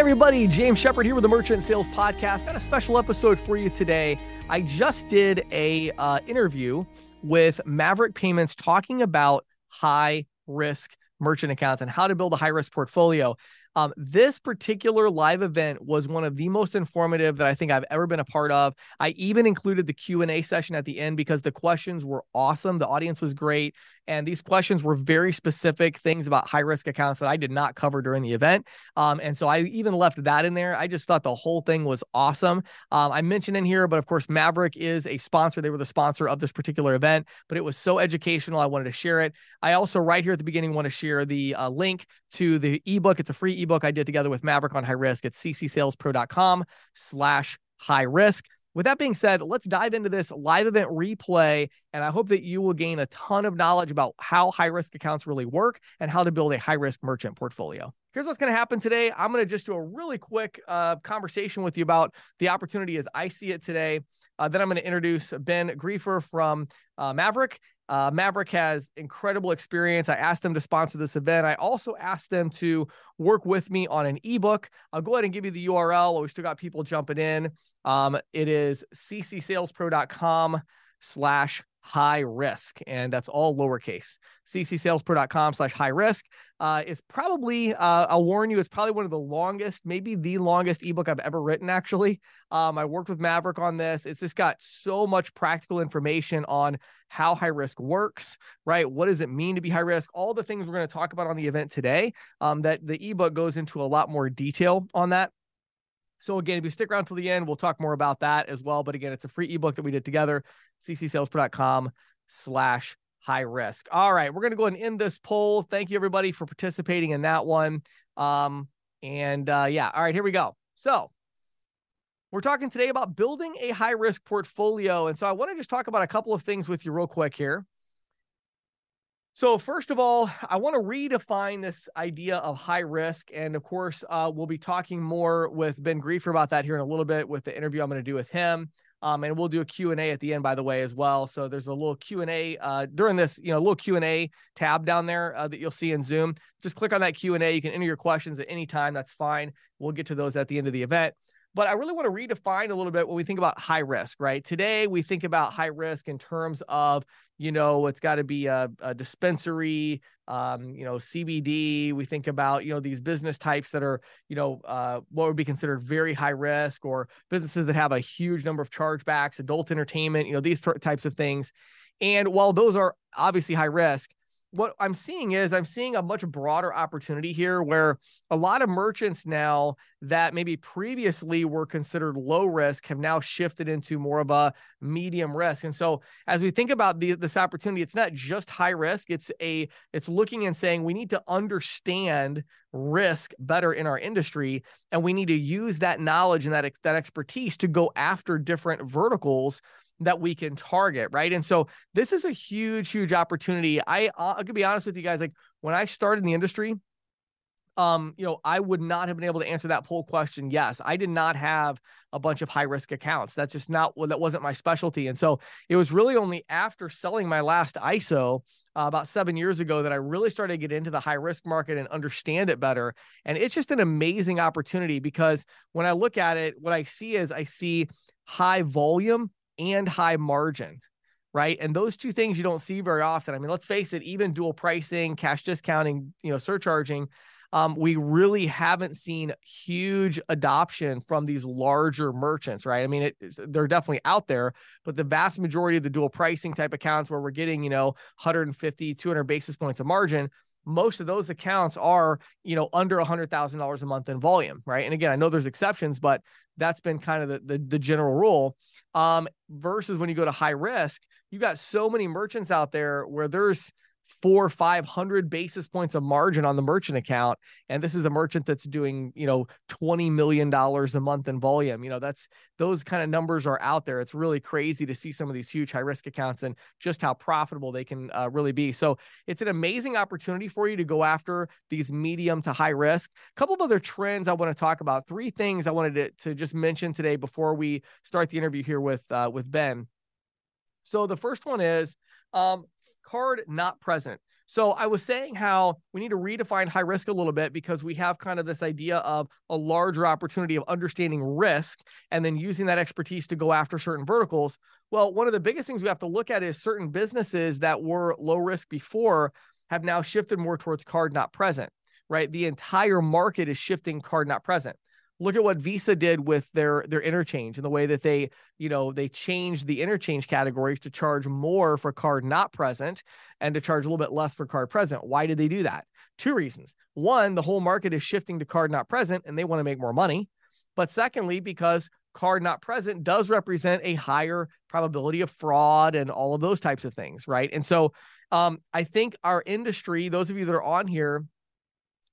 everybody, James Shepherd here with the Merchant Sales Podcast. Got a special episode for you today. I just did a uh, interview with Maverick Payments talking about high risk merchant accounts and how to build a high risk portfolio. Um, this particular live event was one of the most informative that I think I've ever been a part of. I even included the Q and A session at the end because the questions were awesome. The audience was great, and these questions were very specific things about high risk accounts that I did not cover during the event. Um, and so I even left that in there. I just thought the whole thing was awesome. Um, I mentioned in here, but of course, Maverick is a sponsor. They were the sponsor of this particular event, but it was so educational. I wanted to share it. I also, right here at the beginning, want to share the uh, link to the ebook. It's a free ebook I did together with Maverick on high risk. It's ccsalespro.com slash high risk with that being said, let's dive into this live event replay. And I hope that you will gain a ton of knowledge about how high risk accounts really work and how to build a high risk merchant portfolio. Here's what's going to happen today. I'm going to just do a really quick uh, conversation with you about the opportunity as I see it today. Uh, then I'm going to introduce Ben Griefer from uh, Maverick. Uh, Maverick has incredible experience. I asked them to sponsor this event. I also asked them to work with me on an ebook. I'll go ahead and give you the URL while we still got people jumping in. Um, it is ccsalespro.com slash high risk. And that's all lowercase. ccsalespro.com slash high risk. Uh, it's probably, uh, I'll warn you, it's probably one of the longest, maybe the longest ebook I've ever written, actually. Um, I worked with Maverick on this. It's just got so much practical information on how high risk works, right? What does it mean to be high risk? All the things we're going to talk about on the event today, um, that the ebook goes into a lot more detail on that. So again, if you stick around till the end, we'll talk more about that as well. But again, it's a free ebook that we did together, ccsalespro.com slash high risk. All right, we're going to go and end this poll. Thank you everybody for participating in that one. Um, and uh, yeah, all right, here we go. So we're talking today about building a high risk portfolio. And so I want to just talk about a couple of things with you real quick here. So, first of all, I want to redefine this idea of high risk. And of course, uh, we'll be talking more with Ben Griefer about that here in a little bit with the interview I'm going to do with him. Um, and we'll do a Q&A at the end, by the way, as well. So there's a little Q&A uh, during this, you know, little Q&A tab down there uh, that you'll see in Zoom. Just click on that Q&A. You can enter your questions at any time. That's fine. We'll get to those at the end of the event. But I really want to redefine a little bit when we think about high risk, right? Today, we think about high risk in terms of, you know, it's got to be a, a dispensary, um, you know, CBD. We think about, you know, these business types that are, you know, uh, what would be considered very high risk or businesses that have a huge number of chargebacks, adult entertainment, you know, these t- types of things. And while those are obviously high risk, what I'm seeing is I'm seeing a much broader opportunity here where a lot of merchants now that maybe previously were considered low risk have now shifted into more of a medium risk. And so as we think about the, this opportunity, it's not just high risk, it's a it's looking and saying we need to understand risk better in our industry and we need to use that knowledge and that that expertise to go after different verticals that we can target, right? And so this is a huge, huge opportunity. I uh, I could be honest with you guys, like when I started in the industry, um, you know, I would not have been able to answer that poll question. Yes, I did not have a bunch of high risk accounts. That's just not what that wasn't my specialty. And so it was really only after selling my last ISO uh, about seven years ago that I really started to get into the high risk market and understand it better. And it's just an amazing opportunity because when I look at it, what I see is I see high volume and high margin, right? And those two things you don't see very often. I mean, let's face it, even dual pricing, cash discounting, you know, surcharging, um, we really haven't seen huge adoption from these larger merchants, right? I mean, it, they're definitely out there, but the vast majority of the dual pricing type accounts where we're getting, you know, 150, 200 basis points of margin, most of those accounts are, you know, under a hundred thousand dollars a month in volume, right? And again, I know there's exceptions, but that's been kind of the, the, the general rule. Um, versus when you go to high risk, you got so many merchants out there where there's four five hundred basis points of margin on the merchant account. And this is a merchant that's doing you know 20 million dollars a month in volume. You know that's those kind of numbers are out there. It's really crazy to see some of these huge high risk accounts and just how profitable they can uh, really be. So it's an amazing opportunity for you to go after these medium to high risk. A couple of other trends i want to talk about. Three things i wanted to, to just mention today before we start the interview here with uh, with ben. So the first one is um, card not present. So I was saying how we need to redefine high risk a little bit because we have kind of this idea of a larger opportunity of understanding risk and then using that expertise to go after certain verticals. Well, one of the biggest things we have to look at is certain businesses that were low risk before have now shifted more towards card not present, right? The entire market is shifting card not present look at what Visa did with their their interchange and the way that they, you know, they changed the interchange categories to charge more for card not present and to charge a little bit less for card present. Why did they do that? Two reasons. One, the whole market is shifting to card not present and they want to make more money. But secondly, because card not present does represent a higher probability of fraud and all of those types of things, right? And so um, I think our industry, those of you that are on here,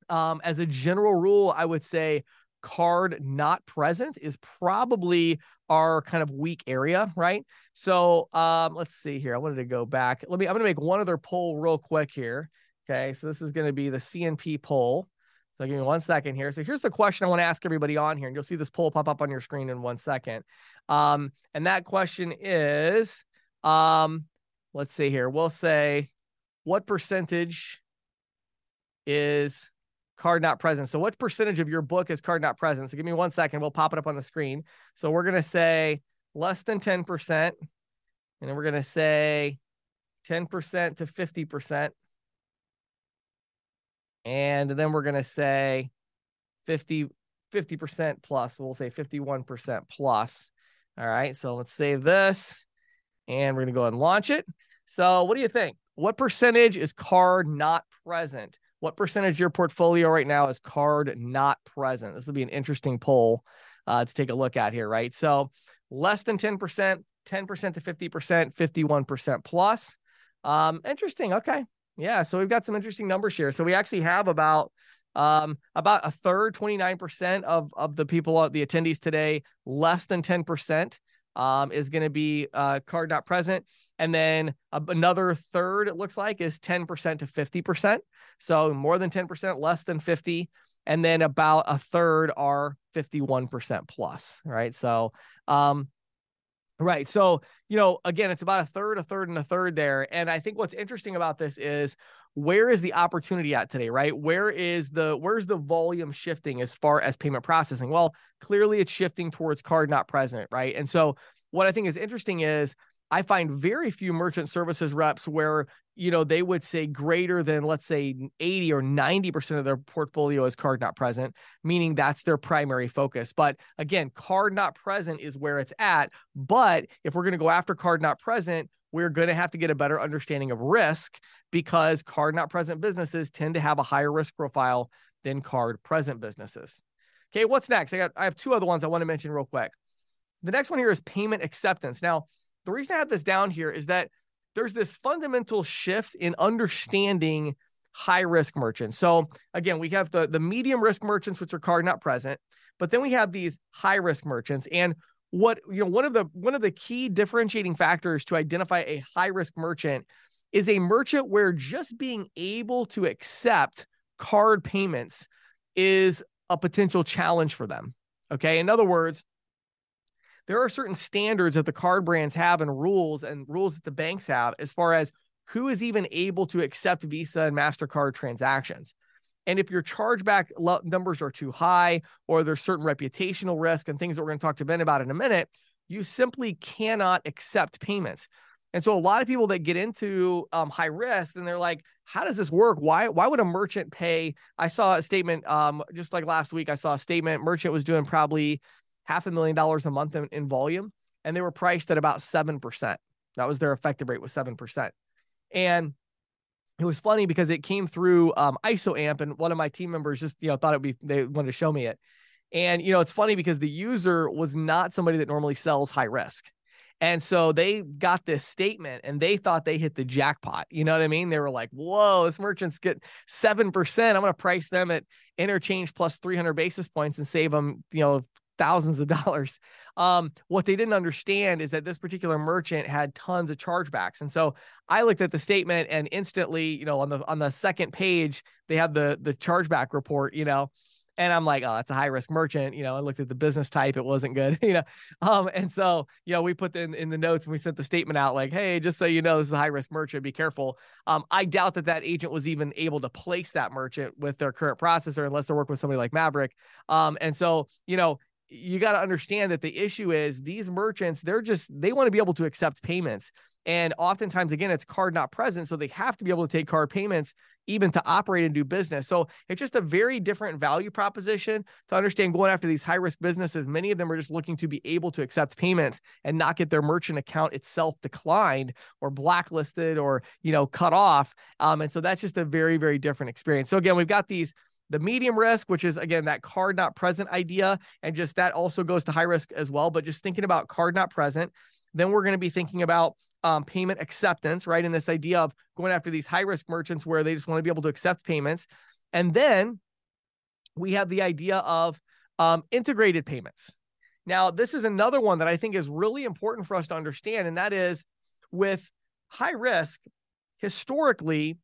um, as a general rule, I would say card not present is probably our kind of weak area, right? So um, let's see here. I wanted to go back. Let me, I'm going to make one other poll real quick here. Okay. So this is going to be the CNP poll. So give me one second here. So here's the question I want to ask everybody on here, and you'll see this poll pop up on your screen in one second. Um, and that question is, um, let's see here. We'll say, what percentage is card not present. So what percentage of your book is card not present? So give me one second. We'll pop it up on the screen. So we're going to say less than 10%. And then we're going to say 10% to 50%. And then we're going to say 50, 50% plus. We'll say 51% plus. All right. So let's save this and we're going to go ahead and launch it. So what do you think? What percentage is card not present? What percentage of your portfolio right now is card not present? This will be an interesting poll uh, to take a look at here, right? So less than 10%, 10% to 50%, 51% plus. Um, interesting. Okay. Yeah. So we've got some interesting numbers here. So we actually have about um, about a third, 29% of, of the people, the attendees today, less than 10% um, is going to be uh, card not present. And then another third, it looks like, is 10% to 50%. So more than 10%, less than 50. And then about a third are 51% plus. Right. So, um, Right. So, you know, again, it's about a third, a third, and a third there. And I think what's interesting about this is where is the opportunity at today, right? Where is the where's the volume shifting as far as payment processing? Well, clearly it's shifting towards card not present, right? And so what I think is interesting is I find very few merchant services reps where, you know, they would say greater than, let's say, 80 or 90% of their portfolio is card not present, meaning that's their primary focus. But again, card not present is where it's at. But if we're going to go after card not present, we're going to have to get a better understanding of risk because card not present businesses tend to have a higher risk profile than card present businesses. Okay, what's next? I got I have two other ones I want to mention real quick. The next one here is payment acceptance. Now, the reason I have this down here is that there's this fundamental shift in understanding high risk merchants. So again, we have the the medium risk merchants which are card not present, but then we have these high risk merchants and what you know one of the one of the key differentiating factors to identify a high risk merchant is a merchant where just being able to accept card payments is a potential challenge for them. Okay? In other words, there are certain standards that the card brands have and rules and rules that the banks have as far as who is even able to accept Visa and MasterCard transactions. And if your chargeback numbers are too high or there's certain reputational risk and things that we're going to talk to Ben about in a minute, you simply cannot accept payments. And so a lot of people that get into um, high risk and they're like, how does this work? Why why would a merchant pay? I saw a statement um, just like last week. I saw a statement merchant was doing probably half a million dollars a month in, in volume, and they were priced at about 7%. That was their effective rate was 7%. And it was funny because it came through um, ISOAMP, and one of my team members just you know thought it'd be they wanted to show me it. And you know, it's funny because the user was not somebody that normally sells high risk. And so they got this statement and they thought they hit the jackpot. You know what I mean? They were like, whoa, this merchant's get 7%. I'm going to price them at interchange plus 300 basis points and save them, you know, thousands of dollars. Um, what they didn't understand is that this particular merchant had tons of chargebacks. And so I looked at the statement and instantly, you know, on the on the second page, they have the the chargeback report, you know. And I'm like, oh, that's a high risk merchant. You know, I looked at the business type, it wasn't good, you know. Um, and so, you know, we put in, in the notes and we sent the statement out like, hey, just so you know, this is a high risk merchant, be careful. Um, I doubt that that agent was even able to place that merchant with their current processor unless they're working with somebody like Maverick. Um, and so, you know, you got to understand that the issue is these merchants, they're just, they want to be able to accept payments. And oftentimes, again, it's card not present. So they have to be able to take card payments even to operate and do business. So it's just a very different value proposition to understand going after these high risk businesses. Many of them are just looking to be able to accept payments and not get their merchant account itself declined or blacklisted or, you know, cut off. Um, and so that's just a very, very different experience. So again, we've got these the medium risk, which is again that card not present idea, and just that also goes to high risk as well. But just thinking about card not present, then we're going to be thinking about um, payment acceptance, right? And this idea of going after these high risk merchants where they just want to be able to accept payments. And then we have the idea of um, integrated payments. Now, this is another one that I think is really important for us to understand, and that is with high risk, historically,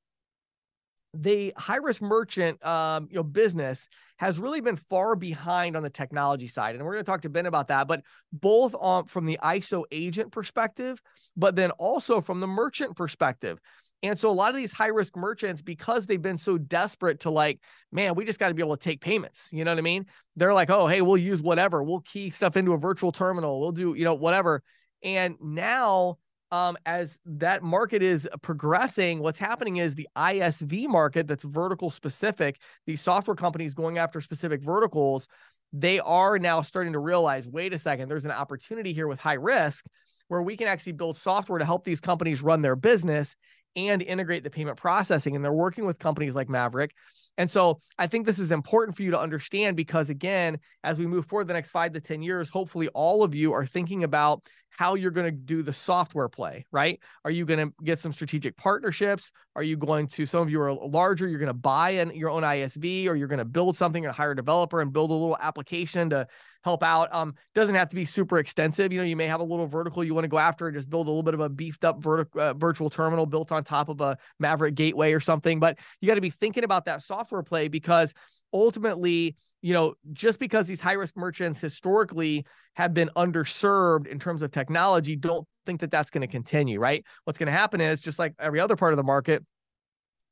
the high risk merchant um, you know business has really been far behind on the technology side and we're going to talk to ben about that but both on from the iso agent perspective but then also from the merchant perspective. And so a lot of these high risk merchants because they've been so desperate to like man we just got to be able to take payments you know what i mean? They're like oh hey we'll use whatever. We'll key stuff into a virtual terminal. We'll do you know whatever. And now um, as that market is progressing, what's happening is the ISV market that's vertical specific, these software companies going after specific verticals, they are now starting to realize wait a second, there's an opportunity here with high risk where we can actually build software to help these companies run their business and integrate the payment processing. And they're working with companies like Maverick. And so I think this is important for you to understand because, again, as we move forward the next five to 10 years, hopefully all of you are thinking about how you're going to do the software play, right? Are you going to get some strategic partnerships? Are you going to, some of you are larger, you're going to buy an, your own ISV or you're going to build something or hire a developer and build a little application to help out. Um, doesn't have to be super extensive. You know, you may have a little vertical you want to go after and just build a little bit of a beefed up uh, virtual terminal built on top of a Maverick gateway or something. But you got to be thinking about that software play because ultimately, you know, just because these high risk merchants historically have been underserved in terms of technology, don't think that that's going to continue, right? What's going to happen is just like every other part of the market,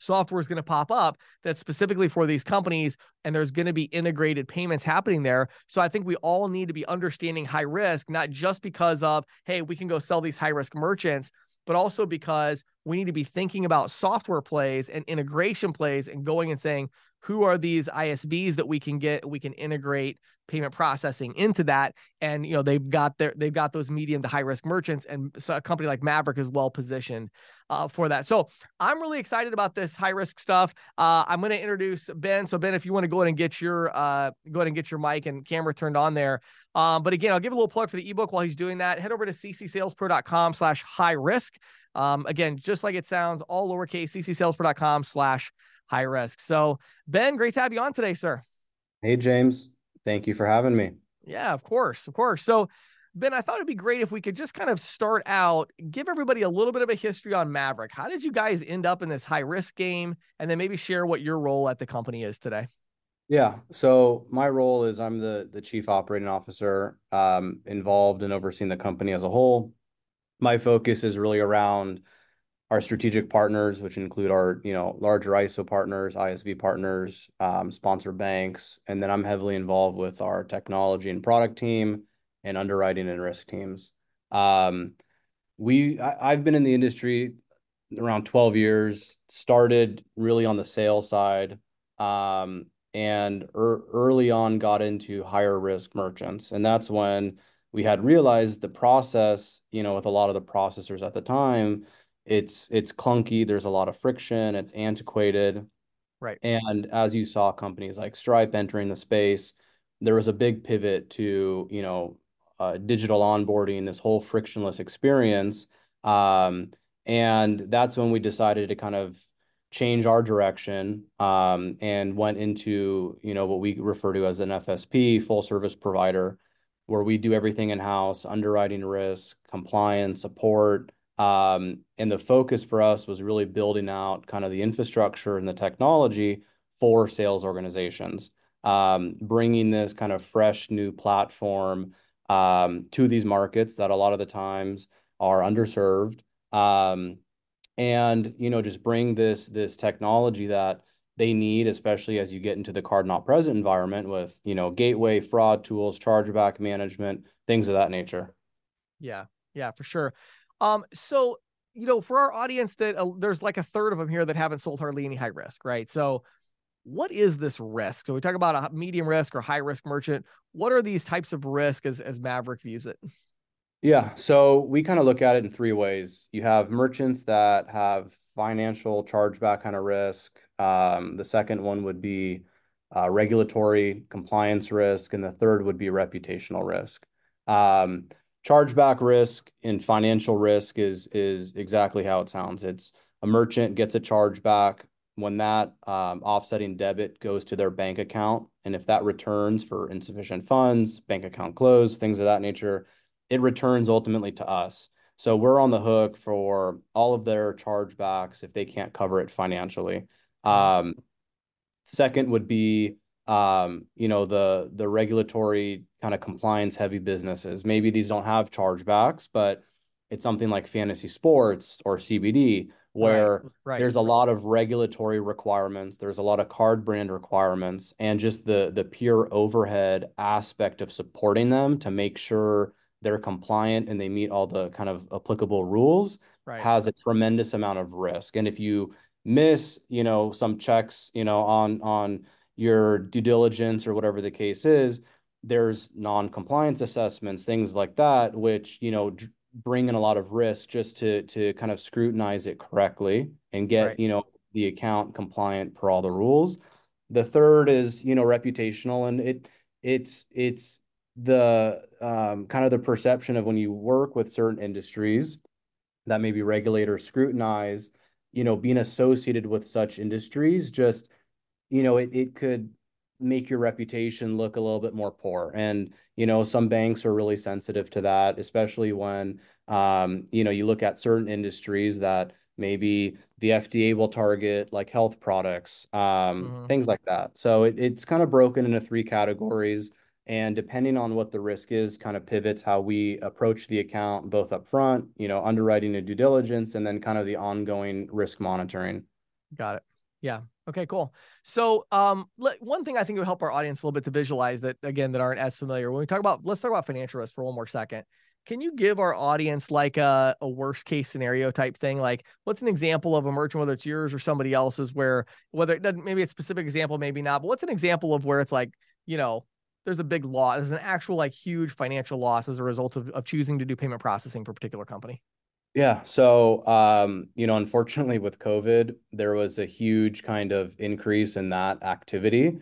software is going to pop up that's specifically for these companies and there's going to be integrated payments happening there so i think we all need to be understanding high risk not just because of hey we can go sell these high risk merchants but also because we need to be thinking about software plays and integration plays and going and saying who are these ISVs that we can get we can integrate payment processing into that? And you know they've got their they've got those medium to high risk merchants and so a company like Maverick is well positioned uh, for that. So I'm really excited about this high risk stuff. Uh, I'm going to introduce Ben. So Ben if you want to go ahead and get your uh, go ahead and get your mic and camera turned on there. Um, but again I'll give a little plug for the ebook while he's doing that. Head over to ccsalespro.com slash high risk. Um, again just like it sounds all lowercase ccsalespro.com slash high risk. So, Ben, great to have you on today, sir. Hey, James. Thank you for having me. Yeah, of course. Of course. So, Ben, I thought it'd be great if we could just kind of start out, give everybody a little bit of a history on Maverick. How did you guys end up in this high risk game? And then maybe share what your role at the company is today. Yeah. So my role is I'm the the chief operating officer, um, involved in overseeing the company as a whole. My focus is really around our strategic partners, which include our, you know, larger ISO partners, ISV partners, um, sponsor banks, and then I'm heavily involved with our technology and product team and underwriting and risk teams. Um, I've been in the industry around 12 years, started really on the sales side, um, and er, early on got into higher risk merchants. And that's when we had realized the process, you know, with a lot of the processors at the time, it's it's clunky there's a lot of friction it's antiquated. Right. And as you saw companies like stripe entering the space there was a big pivot to you know uh, digital onboarding this whole frictionless experience. Um, and that's when we decided to kind of change our direction um, and went into you know what we refer to as an fsp full service provider where we do everything in house underwriting risk compliance support um, and the focus for us was really building out kind of the infrastructure and the technology for sales organizations. um, bringing this kind of fresh new platform um, to these markets that a lot of the times are underserved. And you know, just bring this this technology that they need, especially as you get into the card not present environment with you know gateway fraud tools, chargeback management, things of that nature. Yeah, yeah, for sure. Um, so you know, for our audience, that uh, there's like a third of them here that haven't sold hardly any high risk, right? So what is this risk? So we talk about a medium risk or high risk merchant. What are these types of risk as, as Maverick views it? Yeah, so we kind of look at it in three ways. You have merchants that have financial chargeback kind of risk. Um, the second one would be uh, regulatory compliance risk, and the third would be reputational risk. Um, chargeback risk and financial risk is is exactly how it sounds. It's a merchant gets a chargeback when that um, offsetting debit goes to their bank account, and if that returns for insufficient funds, bank account closed, things of that nature, it returns ultimately to us. So we're on the hook for all of their chargebacks if they can't cover it financially. Um, second would be um, you know, the the regulatory kind of compliance heavy businesses. Maybe these don't have chargebacks, but it's something like fantasy sports or CBD where right, right. there's a lot of regulatory requirements, there's a lot of card brand requirements, and just the the pure overhead aspect of supporting them to make sure they're compliant and they meet all the kind of applicable rules right. has a tremendous amount of risk. And if you miss, you know, some checks, you know, on on your due diligence or whatever the case is, there's non-compliance assessments, things like that, which, you know, bring in a lot of risk just to to kind of scrutinize it correctly and get right. you know the account compliant per all the rules the third is you know reputational and it it's it's the um, kind of the perception of when you work with certain industries that maybe regulators scrutinize you know being associated with such industries just you know it, it could make your reputation look a little bit more poor. And, you know, some banks are really sensitive to that, especially when, um, you know, you look at certain industries that maybe the FDA will target, like health products, um, mm-hmm. things like that. So it, it's kind of broken into three categories. And depending on what the risk is, kind of pivots how we approach the account, both up front, you know, underwriting and due diligence, and then kind of the ongoing risk monitoring. Got it. Yeah. Okay, cool. So, um, one thing I think would help our audience a little bit to visualize that again that aren't as familiar when we talk about let's talk about financial risk for one more second. Can you give our audience like a, a worst case scenario type thing? Like, what's an example of a merchant, whether it's yours or somebody else's, where whether it doesn't maybe a specific example, maybe not, but what's an example of where it's like, you know, there's a big loss, there's an actual like huge financial loss as a result of, of choosing to do payment processing for a particular company? Yeah. So, um, you know, unfortunately with COVID, there was a huge kind of increase in that activity.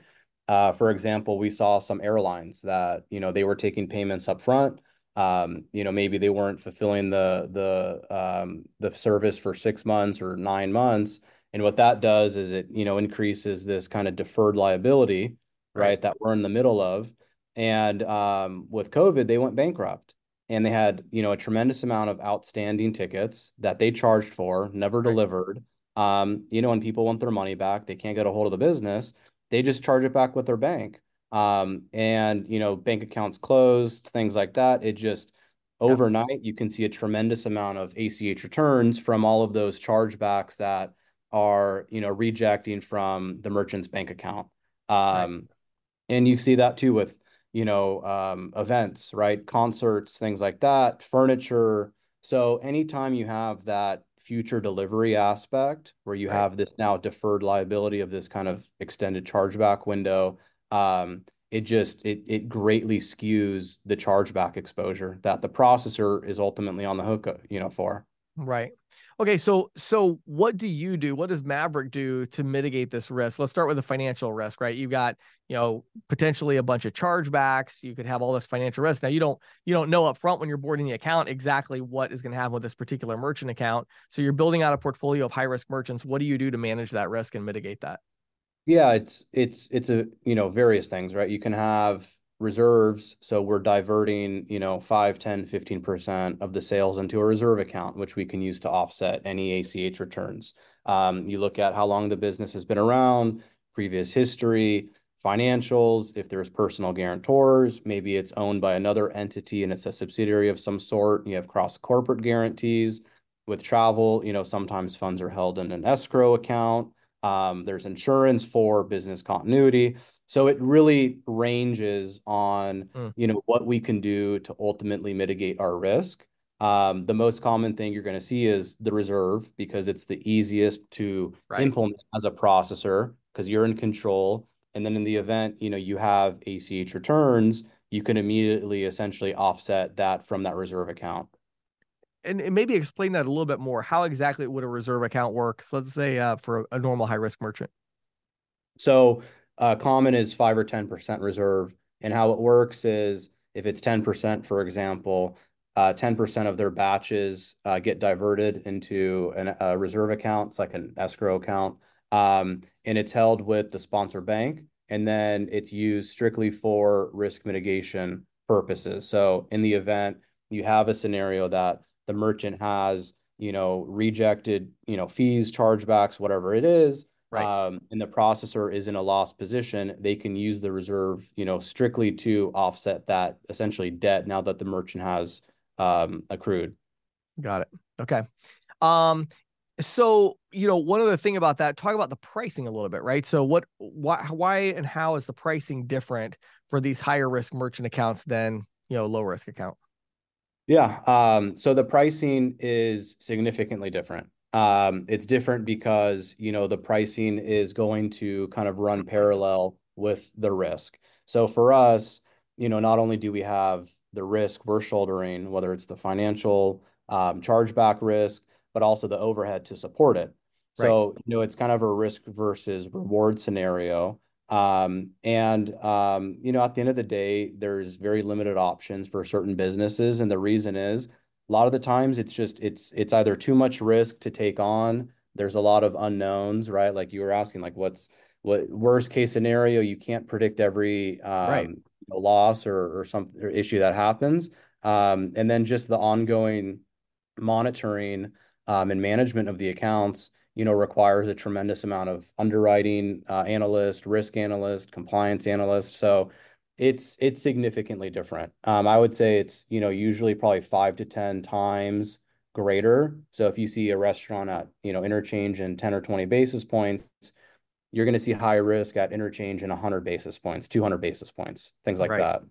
Uh, for example, we saw some airlines that, you know, they were taking payments up front. Um, you know, maybe they weren't fulfilling the the um, the service for six months or nine months. And what that does is it, you know, increases this kind of deferred liability, right, right that we're in the middle of. And um, with COVID, they went bankrupt and they had you know a tremendous amount of outstanding tickets that they charged for never right. delivered um, you know when people want their money back they can't get a hold of the business they just charge it back with their bank um, and you know bank accounts closed things like that it just overnight yeah. you can see a tremendous amount of ach returns from all of those chargebacks that are you know rejecting from the merchant's bank account um, right. and you see that too with you know, um, events, right? Concerts, things like that, furniture. So anytime you have that future delivery aspect where you right. have this now deferred liability of this kind of extended chargeback window, um, it just it it greatly skews the chargeback exposure that the processor is ultimately on the hook, uh, you know, for. Right. Okay, so so what do you do? What does Maverick do to mitigate this risk? Let's start with the financial risk, right? You've got, you know, potentially a bunch of chargebacks. You could have all this financial risk. Now you don't you don't know up front when you're boarding the account exactly what is going to happen with this particular merchant account. So you're building out a portfolio of high risk merchants. What do you do to manage that risk and mitigate that? Yeah, it's it's it's a you know various things, right? You can have reserves. So we're diverting, you know, 5, 10, 15% of the sales into a reserve account, which we can use to offset any ACH returns. Um, you look at how long the business has been around, previous history, financials, if there's personal guarantors, maybe it's owned by another entity and it's a subsidiary of some sort. You have cross corporate guarantees with travel. You know, sometimes funds are held in an escrow account. Um, there's insurance for business continuity. So it really ranges on, mm. you know, what we can do to ultimately mitigate our risk. Um, the most common thing you're going to see is the reserve because it's the easiest to right. implement as a processor because you're in control. And then in the event, you know, you have ACH returns, you can immediately essentially offset that from that reserve account. And, and maybe explain that a little bit more. How exactly would a reserve account work? So let's say uh, for a normal high risk merchant. So uh, common is five or 10% reserve. And how it works is if it's 10%, for example, uh, 10% of their batches uh, get diverted into an, a reserve account. It's like an escrow account. Um, and it's held with the sponsor bank. And then it's used strictly for risk mitigation purposes. So in the event you have a scenario that the merchant has, you know, rejected, you know, fees, chargebacks, whatever it is, right. um, and the processor is in a loss position, they can use the reserve, you know, strictly to offset that essentially debt now that the merchant has um, accrued. Got it. Okay. Um, so you know one other thing about that talk about the pricing a little bit right so what why why and how is the pricing different for these higher risk merchant accounts than you know low risk account yeah um so the pricing is significantly different um it's different because you know the pricing is going to kind of run parallel with the risk so for us you know not only do we have the risk we're shouldering whether it's the financial um, chargeback risk but also the overhead to support it. So, you know, it's kind of a risk versus reward scenario. Um, and, um, you know, at the end of the day, there's very limited options for certain businesses. And the reason is a lot of the times it's just, it's, it's either too much risk to take on. There's a lot of unknowns, right? Like you were asking, like what's, what worst case scenario, you can't predict every, um, right. loss or, or some or issue that happens. Um, and then just the ongoing monitoring, um, and management of the accounts, you know, requires a tremendous amount of underwriting uh, analyst, risk analyst, compliance analyst. So it's it's significantly different. Um, I would say it's you know usually probably five to ten times greater. So if you see a restaurant at you know interchange in ten or twenty basis points, you're going to see high risk at interchange in 100 basis points, 200 basis points, things like right. that.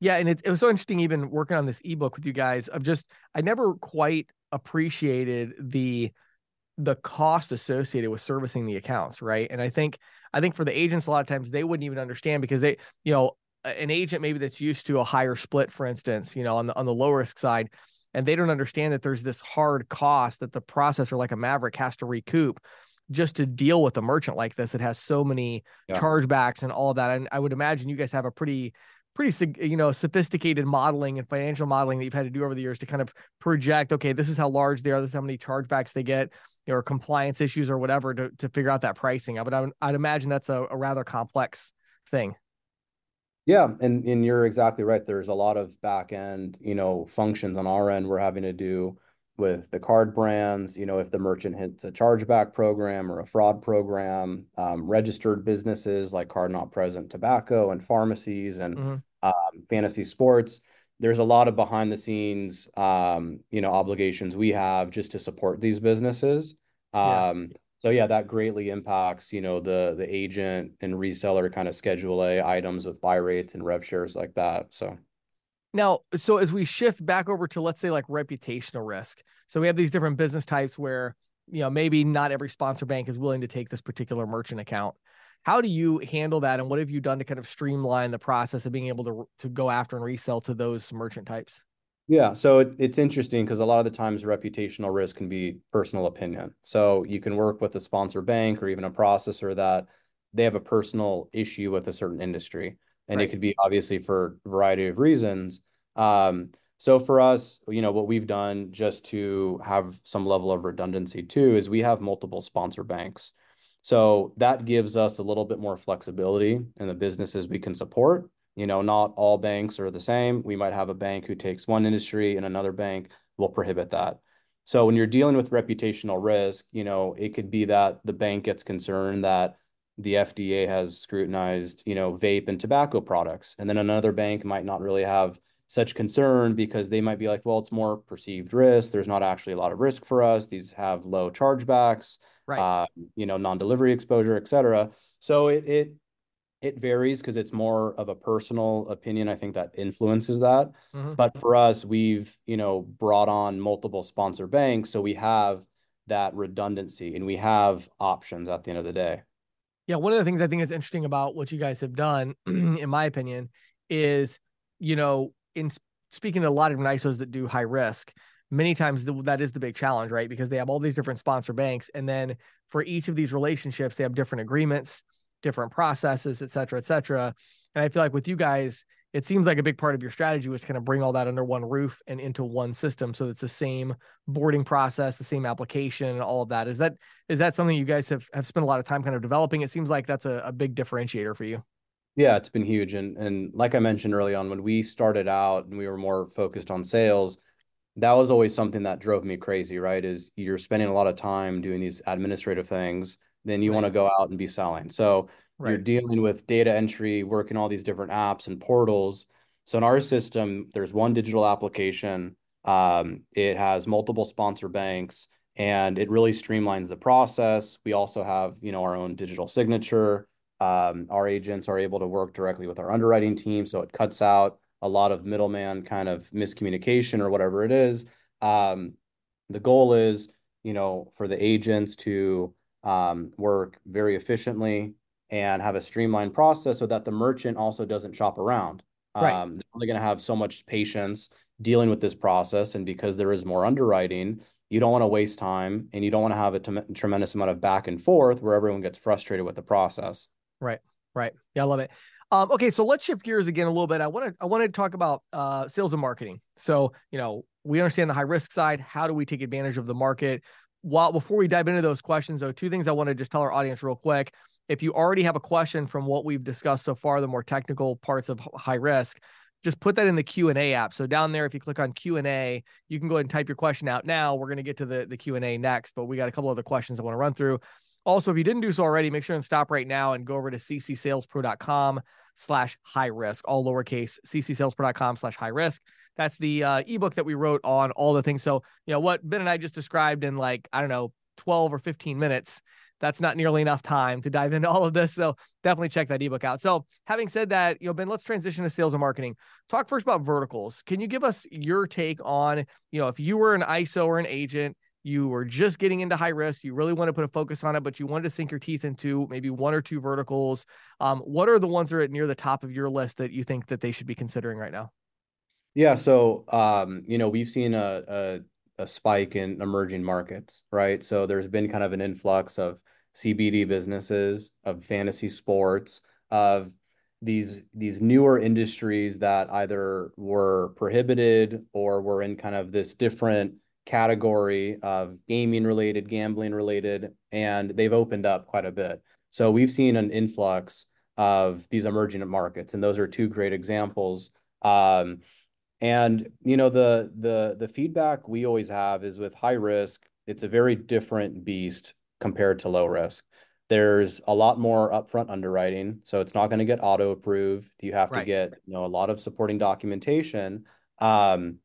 Yeah, and it, it was so interesting even working on this ebook with you guys of just I never quite appreciated the the cost associated with servicing the accounts, right? And I think I think for the agents a lot of times they wouldn't even understand because they, you know, an agent maybe that's used to a higher split, for instance, you know, on the on the low risk side, and they don't understand that there's this hard cost that the processor like a Maverick has to recoup just to deal with a merchant like this that has so many yeah. chargebacks and all that. And I would imagine you guys have a pretty pretty you know sophisticated modeling and financial modeling that you've had to do over the years to kind of project okay this is how large they are this is how many chargebacks they get you know, or compliance issues or whatever to, to figure out that pricing but I would, I'd imagine that's a, a rather complex thing yeah and and you're exactly right there's a lot of back end you know functions on our end we're having to do with the card brands, you know, if the merchant hits a chargeback program or a fraud program, um, registered businesses like card not present tobacco and pharmacies and mm-hmm. um, fantasy sports. There's a lot of behind the scenes, um, you know, obligations we have just to support these businesses. Yeah. So yeah, that greatly impacts, you know, the the agent and reseller kind of Schedule A items with buy rates and rev shares like that. So now, so as we shift back over to let's say like reputational risk. So we have these different business types where, you know, maybe not every sponsor bank is willing to take this particular merchant account. How do you handle that and what have you done to kind of streamline the process of being able to to go after and resell to those merchant types? Yeah, so it, it's interesting because a lot of the times reputational risk can be personal opinion. So you can work with a sponsor bank or even a processor that they have a personal issue with a certain industry and right. it could be obviously for a variety of reasons. Um, so for us, you know, what we've done just to have some level of redundancy too is we have multiple sponsor banks. So that gives us a little bit more flexibility in the businesses we can support. You know, not all banks are the same. We might have a bank who takes one industry and another bank will prohibit that. So when you're dealing with reputational risk, you know, it could be that the bank gets concerned that the FDA has scrutinized, you know, vape and tobacco products. And then another bank might not really have such concern because they might be like, well, it's more perceived risk. There's not actually a lot of risk for us. These have low chargebacks, Right. uh, you know, non-delivery exposure, et cetera. So it it it varies because it's more of a personal opinion, I think, that influences that. Mhm. But for us, we've, you know, brought on multiple sponsor banks, so we have that redundancy and we have options at the end of the day. Yeah, one of the things I think is interesting about what you guys have done, in my opinion, is you know, in speaking to a lot of ISOs that do high risk, many times th- that is the big challenge, right? Because they have all these different sponsor banks, and then for each of these relationships, they have different agreements, different processes, et cetera, et cetera. And I feel like with you guys, it seems like a big part of your strategy was to kind of bring all that under one roof and into one system, so it's the same boarding process, the same application, and all of that. Is that is that something you guys have have spent a lot of time kind of developing? It seems like that's a, a big differentiator for you. Yeah, it's been huge. And and like I mentioned early on, when we started out and we were more focused on sales, that was always something that drove me crazy, right? Is you're spending a lot of time doing these administrative things, then you Right. want to go out and be selling. So you're dealing with data entry, working all these different apps and portals. So in our system, there's one digital application. Um, it has multiple sponsor banks, and it really streamlines the process. We also have, you know, our own digital signature. Um, our agents are able to work directly with our underwriting team, so it cuts out a lot of middleman kind of miscommunication or whatever it is. Um, the goal is, you know, for the agents to um, work very efficiently and have a streamlined process so that the merchant also doesn't shop around. Right. Um, they're only going to have so much patience dealing with this process, and because there is more underwriting, you don't want to waste time and you don't want to have a tremendous amount of back and forth where everyone gets frustrated with the process. Right. Right. Yeah, I love it. Um, okay, so let's shift gears again a little bit. I want to I want to talk about uh, sales and marketing. So, you know, we understand the high risk side. How do we take advantage of the market? While before we dive into those questions, though, two things I want to just tell our audience real quick. If you already have a question from what we've discussed so far, the more technical parts of high risk, just put that in the Q and A app. So down there, if you click on Q and A, you can go ahead and type your question out now. We're going to get to the the Q and A next, but we got a couple other questions I want to run through. Also, if you didn't do so already, make sure and stop right now and go over to ccsalespro.com slash high risk, all lowercase, ccsalespro.com slash high risk. That's the uh, ebook that we wrote on all the things. So, you know, what Ben and I just described in like, I don't know, 12 or 15 minutes, that's not nearly enough time to dive into all of this. So definitely check that ebook out. So having said that, you know, Ben, let's transition to sales and marketing. Talk first about verticals. Can you give us your take on, you know, if you were an ISO or an agent, you were just getting into high risk, you really want to put a focus on it, but you wanted to sink your teeth into maybe one or two verticals. Um, what are the ones that are near the top of your list that you think that they should be considering right now? Yeah, so um, you know, we've seen a, a spike in emerging markets, right? So there's been kind of an influx of CBD businesses, of fantasy sports, of these these newer industries that either were prohibited or were in kind of this different category of gaming related, gambling related, and they've opened up quite a bit. So we've seen an influx of these emerging markets, and those are two great examples. Um, and you know, the the the feedback we always have is with high risk, it's a very different beast compared to low risk. There's a lot more upfront underwriting, so it's not going to get auto approved. You have to get, you know, a lot of supporting documentation. Um,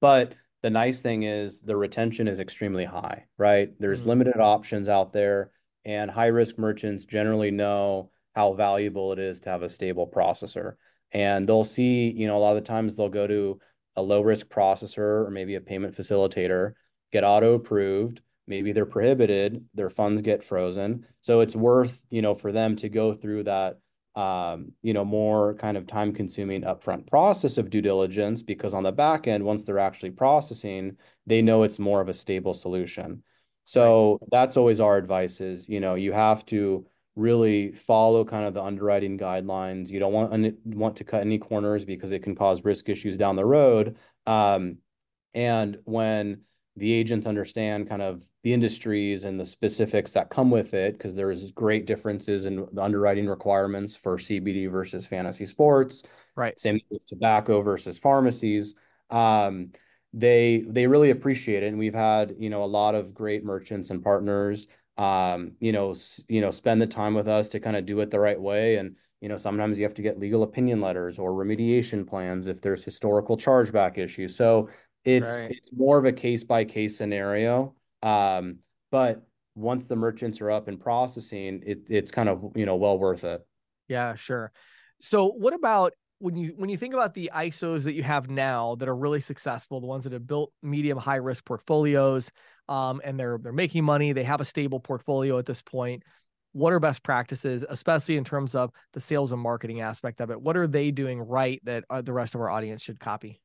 but the nice thing is the retention is extremely high, right? There's Mhm. limited options out there, and high risk merchants generally know how valuable it is to have a stable processor and they'll see, you know, a lot of the times they'll go to a low risk processor or maybe a payment facilitator, get auto approved, maybe they're prohibited, their funds get frozen. So it's worth, you know, for them to go through that um, you know, more kind of time consuming upfront process of due diligence because on the back end, once they're actually processing, they know it's more of a stable solution. So that's always our advice is, you know, you have to really follow kind of the underwriting guidelines. You don't want want to cut any corners because it can cause risk issues down the road. Um, and when the agents understand kind of the industries and the specifics that come with it, because there's great differences in the underwriting requirements for CBD versus fantasy sports. Right. Same with tobacco versus pharmacies. Um, they they really appreciate it, and we've had you know a lot of great merchants and partners um, you know, you know, spend the time with us to kind of do it the right way. And, you know, sometimes you have to get legal opinion letters or remediation plans if there's historical chargeback issues. So it's Right. it's more of a case by case scenario. Um, but once the merchants are up and processing, it it's kind of, you know, well worth it. Yeah, sure. So what about when you when you think about the ISOs that you have now that are really successful, the ones that have built medium high risk portfolios, um, and they're they're making money, they have a stable portfolio at this point. What are best practices, especially in terms of the sales and marketing aspect of it? What are they doing right that uh, the rest of our audience should copy?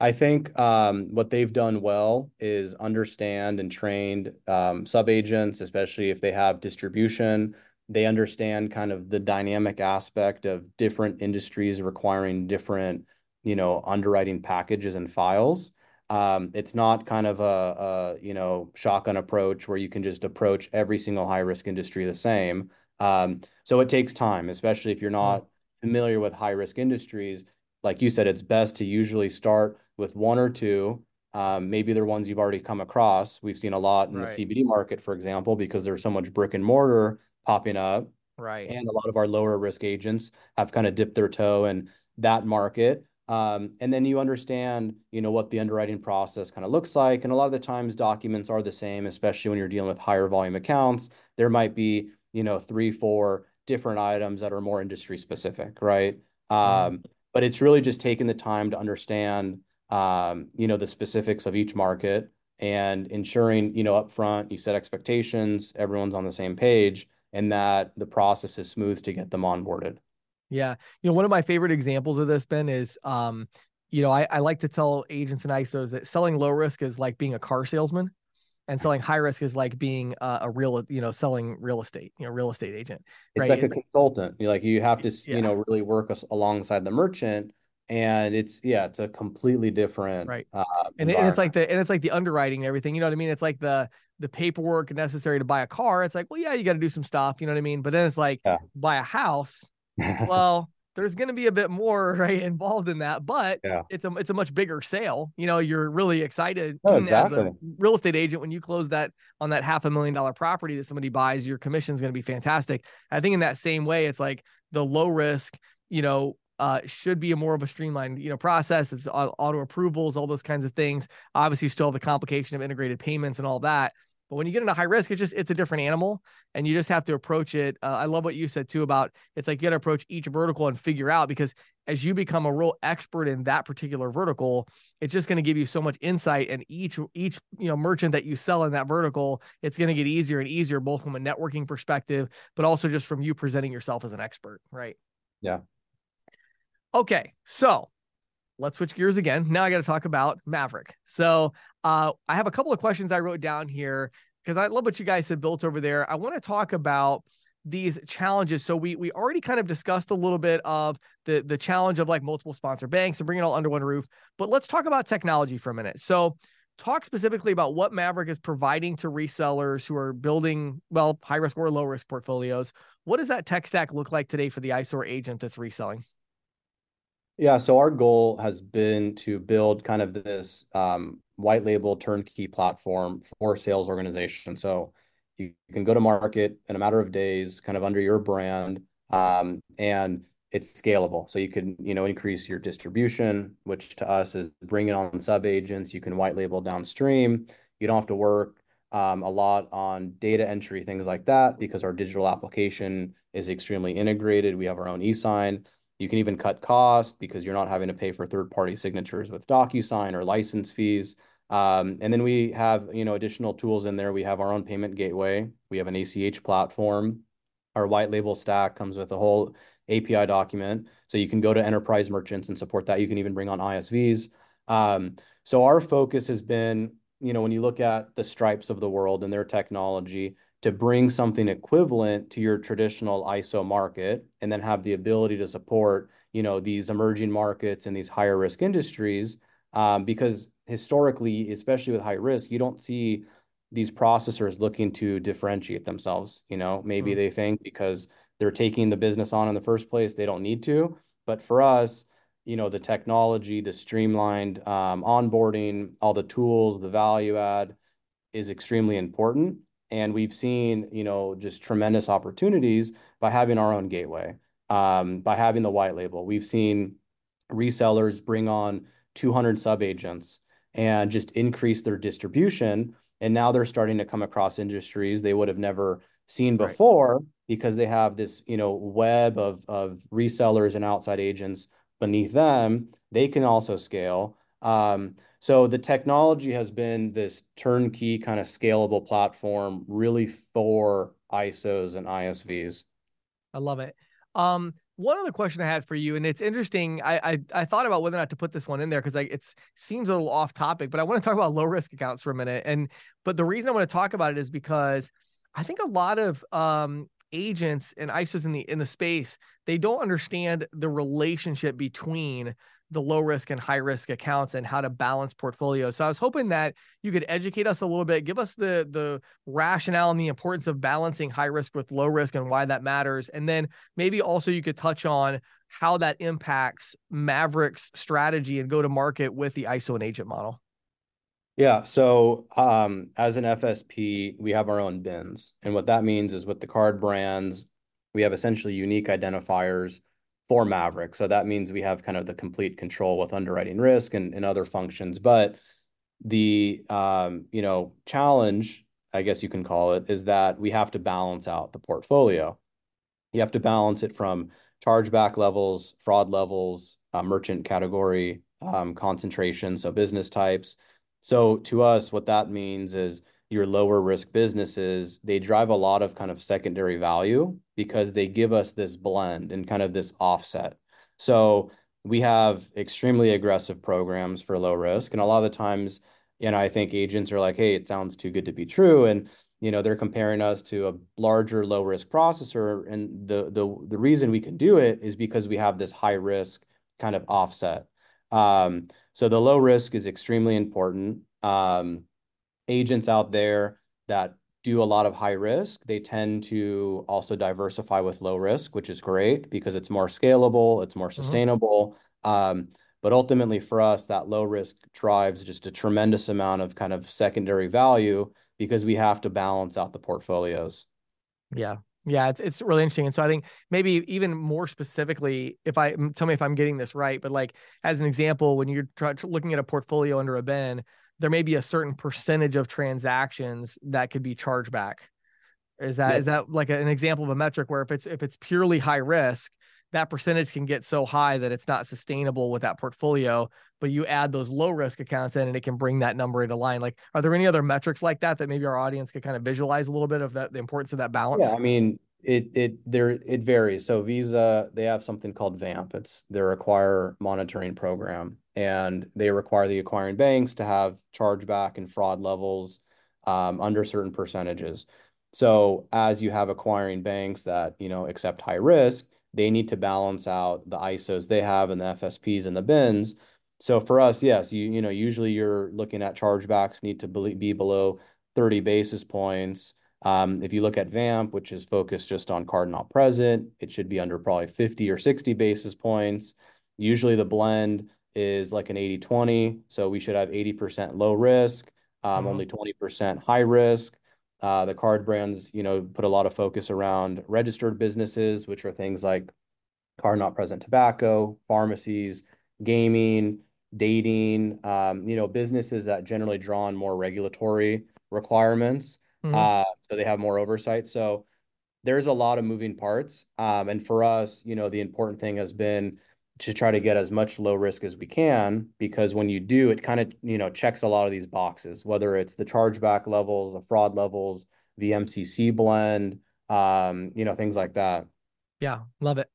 I think um, what they've done well is understand and trained um, sub agents, especially if they have distribution. They understand kind of the dynamic aspect of different industries requiring different, you know, underwriting packages and files. Um, it's not kind of a, a, you know, shotgun approach where you can just approach every single high risk industry the same. Um, so it takes time, especially if you're Mm. not familiar with high risk industries. Like you said, it's best to usually start with one or two. Um, maybe they're ones you've already come across. We've seen a lot in the CBD market, for example, because there's so much brick and mortar popping up. Right. And a lot of our lower risk agents have kind of dipped their toe in that market. Um, and then you understand, you know, what the underwriting process kind of looks like. And a lot of the times documents are the same, especially when you're dealing with higher volume accounts. There might be, you know, three, four different items that are more industry specific, right? Mhm. Um, but it's really just taking the time to understand, um, you know, the specifics of each market and ensuring, you know, upfront you set expectations, everyone's on the same page, and that the process is smooth to get them onboarded. Yeah. You know, one of my favorite examples of this, Ben, is um, you know, I, I like to tell agents and ISOs that selling low risk is like being a car salesman and selling high risk is like being uh, a real, you know, selling real estate, you know, real estate agent, It's right? like a It's like, consultant. You like you have to, you know, really work alongside the merchant, and it's yeah, it's a completely different right. uh, And, and it's like the and it's like the underwriting and everything. You know what I mean? It's like the the paperwork necessary to buy a car. It's like, well, yeah, you got to do some stuff. You know what I mean? But then it's like Yeah. buy a house. Well, there's going to be a bit more right involved in that, but Yeah. it's a it's a much bigger sale. You know, you're really excited Oh, as a real estate agent when you close that on that half a million dollar property that somebody buys. Your commission is going to be fantastic. I think in that same way, it's like the low risk. You know, uh, should be a more of a streamlined, you know, process. It's auto approvals, all those kinds of things. Obviously, still the complication of integrated payments and all that. But when you get into high risk, it's just it's a different animal, and you just have to approach it. Uh, I love what you said too about it's like you got to approach each vertical and figure out because as you become a real expert in that particular vertical, it's just going to give you so much insight. And each each you know merchant that you sell in that vertical, it's going to get easier and easier, both from a networking perspective, but also just from you presenting yourself as an expert, right? Yeah. Okay, so let's switch gears again. Now I got to talk about Maverick. So uh, I have a couple of questions I wrote down here because I love what you guys have built over there. I want to talk about these challenges. So we we already kind of discussed a little bit of the the challenge of like multiple sponsor banks and bringing it all under one roof. But let's talk about technology for a minute. So talk specifically about what Maverick is providing to resellers who are building well high risk or low risk portfolios. What does that tech stack look like today for the ISO or agent that's reselling? Yeah, so our goal has been to build kind of this um, white label turnkey platform for sales organizations. So you, can go to market in a matter of days, kind of under your brand, um, and it's scalable. So you can, you know, increase your distribution, which to us is bringing on sub agents. You can white label downstream. You don't have to work um, a lot on data entry, things like that, because our digital application is extremely integrated. We have our own e-sign. You can even cut cost because you're not having to pay for third-party signatures with DocuSign or license fees. Um, and then we have, you know, additional tools in there. We have our own payment gateway. We have an ACH platform. Our white label stack comes with a whole API document. So you can go to enterprise merchants and support that. You can even bring on ISVs. Um, so our focus has been, you know, when you look at the stripes of the world and their technology, to bring something equivalent to your traditional ISO market and then have the ability to support, you know, these emerging markets and these higher risk industries. Um, because historically, especially with high risk, you don't see these processors looking to differentiate themselves. You know, maybe Mm. they think because they're taking the business on in the first place, they don't need to. But for us, you know, the technology, the streamlined um, onboarding, all the tools, the value add is extremely important And we've seen, you know, just tremendous opportunities by having our own gateway, um, by having the white label. We've seen resellers bring on 200 sub agents and just increase their distribution. And now they're starting to come across industries they would have never seen before right. because they have this, you know, web of of resellers and outside agents beneath them. They can also scale. Um, so the technology has been this turnkey kind of scalable platform really for ISOs and ISVs. I love it. Um, one other question I had for you, and it's interesting. I I, thought about whether or not to put this one in there because it seems a little off topic, but I want to talk about low risk accounts for a minute. And but the reason I want to talk about it is because I think a lot of um, agents and ISOs in the in the space they don't understand the relationship between the low risk and high risk accounts and how to balance portfolios. So I was hoping that you could educate us a little bit, give us the the rationale and the importance of balancing high risk with low risk and why that matters. And then maybe also you could touch on how that impacts Maverick's strategy and go to market with the ISO and agent model. Yeah. So um, as an FSP, we have our own bins. And what that means is with the card brands, we have essentially unique identifiers for Maverick. So that means we have kind of the complete control with underwriting risk and, and other functions. But the um, you know challenge, I guess you can call it, is that we have to balance out the portfolio. You have to balance it from chargeback levels, fraud levels, uh, merchant category um, concentration, so business types. So to us, what that means is your lower risk businesses, they drive a lot of kind of secondary value because they give us this blend and kind of this offset. So we have extremely aggressive programs for low risk. And a lot of the times, you know, I think agents are like, hey, it sounds too good to be true. And, you know, they're comparing us to a larger low risk processor. And the the the reason we can do it is because we have this high risk kind of offset. Um, so the low risk is extremely important. Um, agents out there that do a lot of high risk, they tend to also diversify with low risk, which is great because it's more scalable, it's more mm-hmm. sustainable. Um, but ultimately, for us, that low risk drives just a tremendous amount of kind of secondary value because we have to balance out the portfolios. Yeah. Yeah, it's it's really interesting. And so I think maybe even more specifically, if I tell me if I'm getting this right, but like as an example, when you're try, looking at a portfolio under a bin, there may be a certain percentage of transactions that could be charged back. Is that yep. is that like an example of a metric where if it's if it's purely high risk, that percentage can get so high that it's not sustainable with that portfolio. But you add those low risk accounts in, and it can bring that number into line. Like, are there any other metrics like that that maybe our audience could kind of visualize a little bit of that the importance of that balance? Yeah, I mean, it it there it varies. So Visa, they have something called VAMP. It's their acquire monitoring program, and they require the acquiring banks to have chargeback and fraud levels um, under certain percentages. So as you have acquiring banks that you know accept high risk, they need to balance out the ISOs they have and the FSPs and the bins. So for us, yes, you you know usually you're looking at chargebacks need to be below 30 basis points um, if you look at VAMP, which is focused just on card not present, it should be under probably 50 or 60 basis points. Usually the blend is like an 80 20. So we should have 80% low risk, um, mm-hmm. only 20% high risk. Uh, the card brands, you know, put a lot of focus around registered businesses, which are things like card not present tobacco, pharmacies, gaming, dating, um, you know, businesses that generally draw on more regulatory requirements. Mm-hmm. Uh, so they have more oversight. So there's a lot of moving parts. Um, and for us, you know, the important thing has been to try to get as much low risk as we can because when you do, it kind of, you know, checks a lot of these boxes, whether it's the chargeback levels, the fraud levels, the MCC blend, um, you know, things like that. Yeah, love it.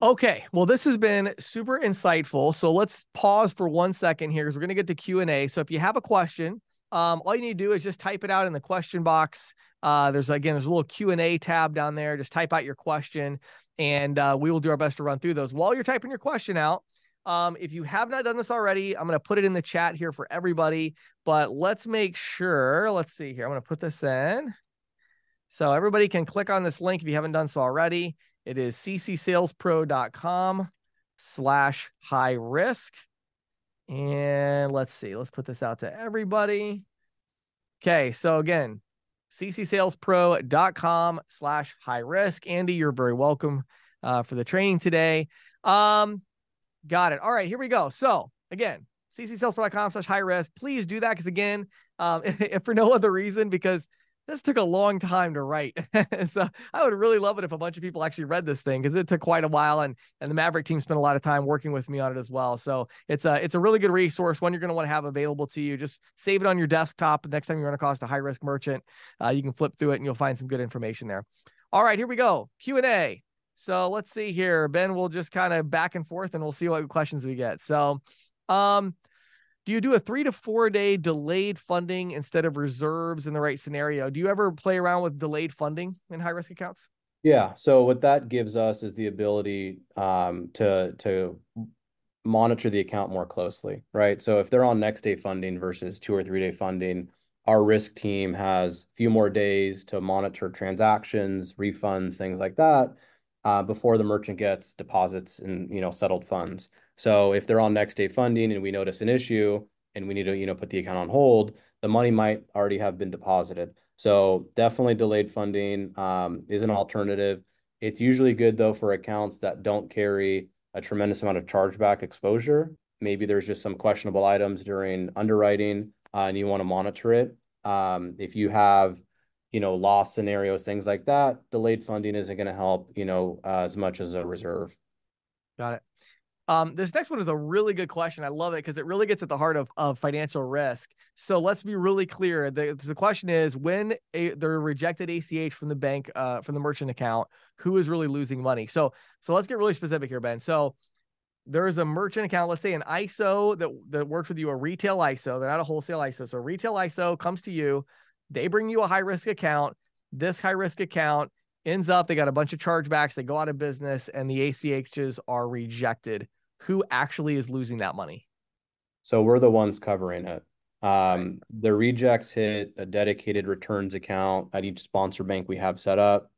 Okay, well, this has been super insightful. So let's pause for one second here because we're going to get to Q and A. So if you have a question, um, all you need to do is just type it out in the question box. Uh, there's again, there's a little Q and A tab down there. Just type out your question, and uh, we will do our best to run through those. While you're typing your question out, um, if you have not done this already, I'm going to put it in the chat here for everybody. But let's make sure. Let's see here. I'm going to put this in, so everybody can click on this link if you haven't done so already. It is ccsalespro.com slash high risk. And let's see, let's put this out to everybody. Okay, so again, ccsalespro.com slash high risk. Andy, you're very welcome uh, for the training today. Um, got it. All right, here we go. So again, ccsalespro.com slash high risk. Please do that because again, um, if for no other reason, because this took a long time to write. so I would really love it if a bunch of people actually read this thing because it took quite a while and and the Maverick team spent a lot of time working with me on it as well. So it's a it's a really good resource, one you're going to want to have available to you. Just save it on your desktop. The next time you run across a high risk merchant, uh, you can flip through it and you'll find some good information there. All right, here we go. Q and A. So let's see here. Ben will just kind of back and forth and we'll see what questions we get. So um do you do a three to four day delayed funding instead of reserves in the right scenario? Do you ever play around with delayed funding in high risk accounts? Yeah. So what that gives us is the ability um, to to monitor the account more closely, right? So if they're on next day funding versus two or three day funding, our risk team has a few more days to monitor transactions, refunds, things like that, uh, before the merchant gets deposits and you know settled funds. So if they're on next day funding and we notice an issue and we need to, you know, put the account on hold, the money might already have been deposited. So definitely delayed funding um, is an alternative. It's usually good though for accounts that don't carry a tremendous amount of chargeback exposure. Maybe there's just some questionable items during underwriting uh, and you want to monitor it. Um, if you have, you know, loss scenarios, things like that, delayed funding isn't going to help, you know, uh, as much as a reserve. Got it. Um, this next one is a really good question. I love it because it really gets at the heart of, of financial risk. So let's be really clear. The, the question is when a, they're rejected ACH from the bank, uh, from the merchant account, who is really losing money? So, so let's get really specific here, Ben. So there is a merchant account, let's say an ISO that, that works with you, a retail ISO, they're not a wholesale ISO. So retail ISO comes to you, they bring you a high risk account. This high risk account ends up they got a bunch of chargebacks they go out of business and the achs are rejected. Who actually is losing that money? So we're the ones covering it. Um, the rejects hit a dedicated returns account at each sponsor bank we have set up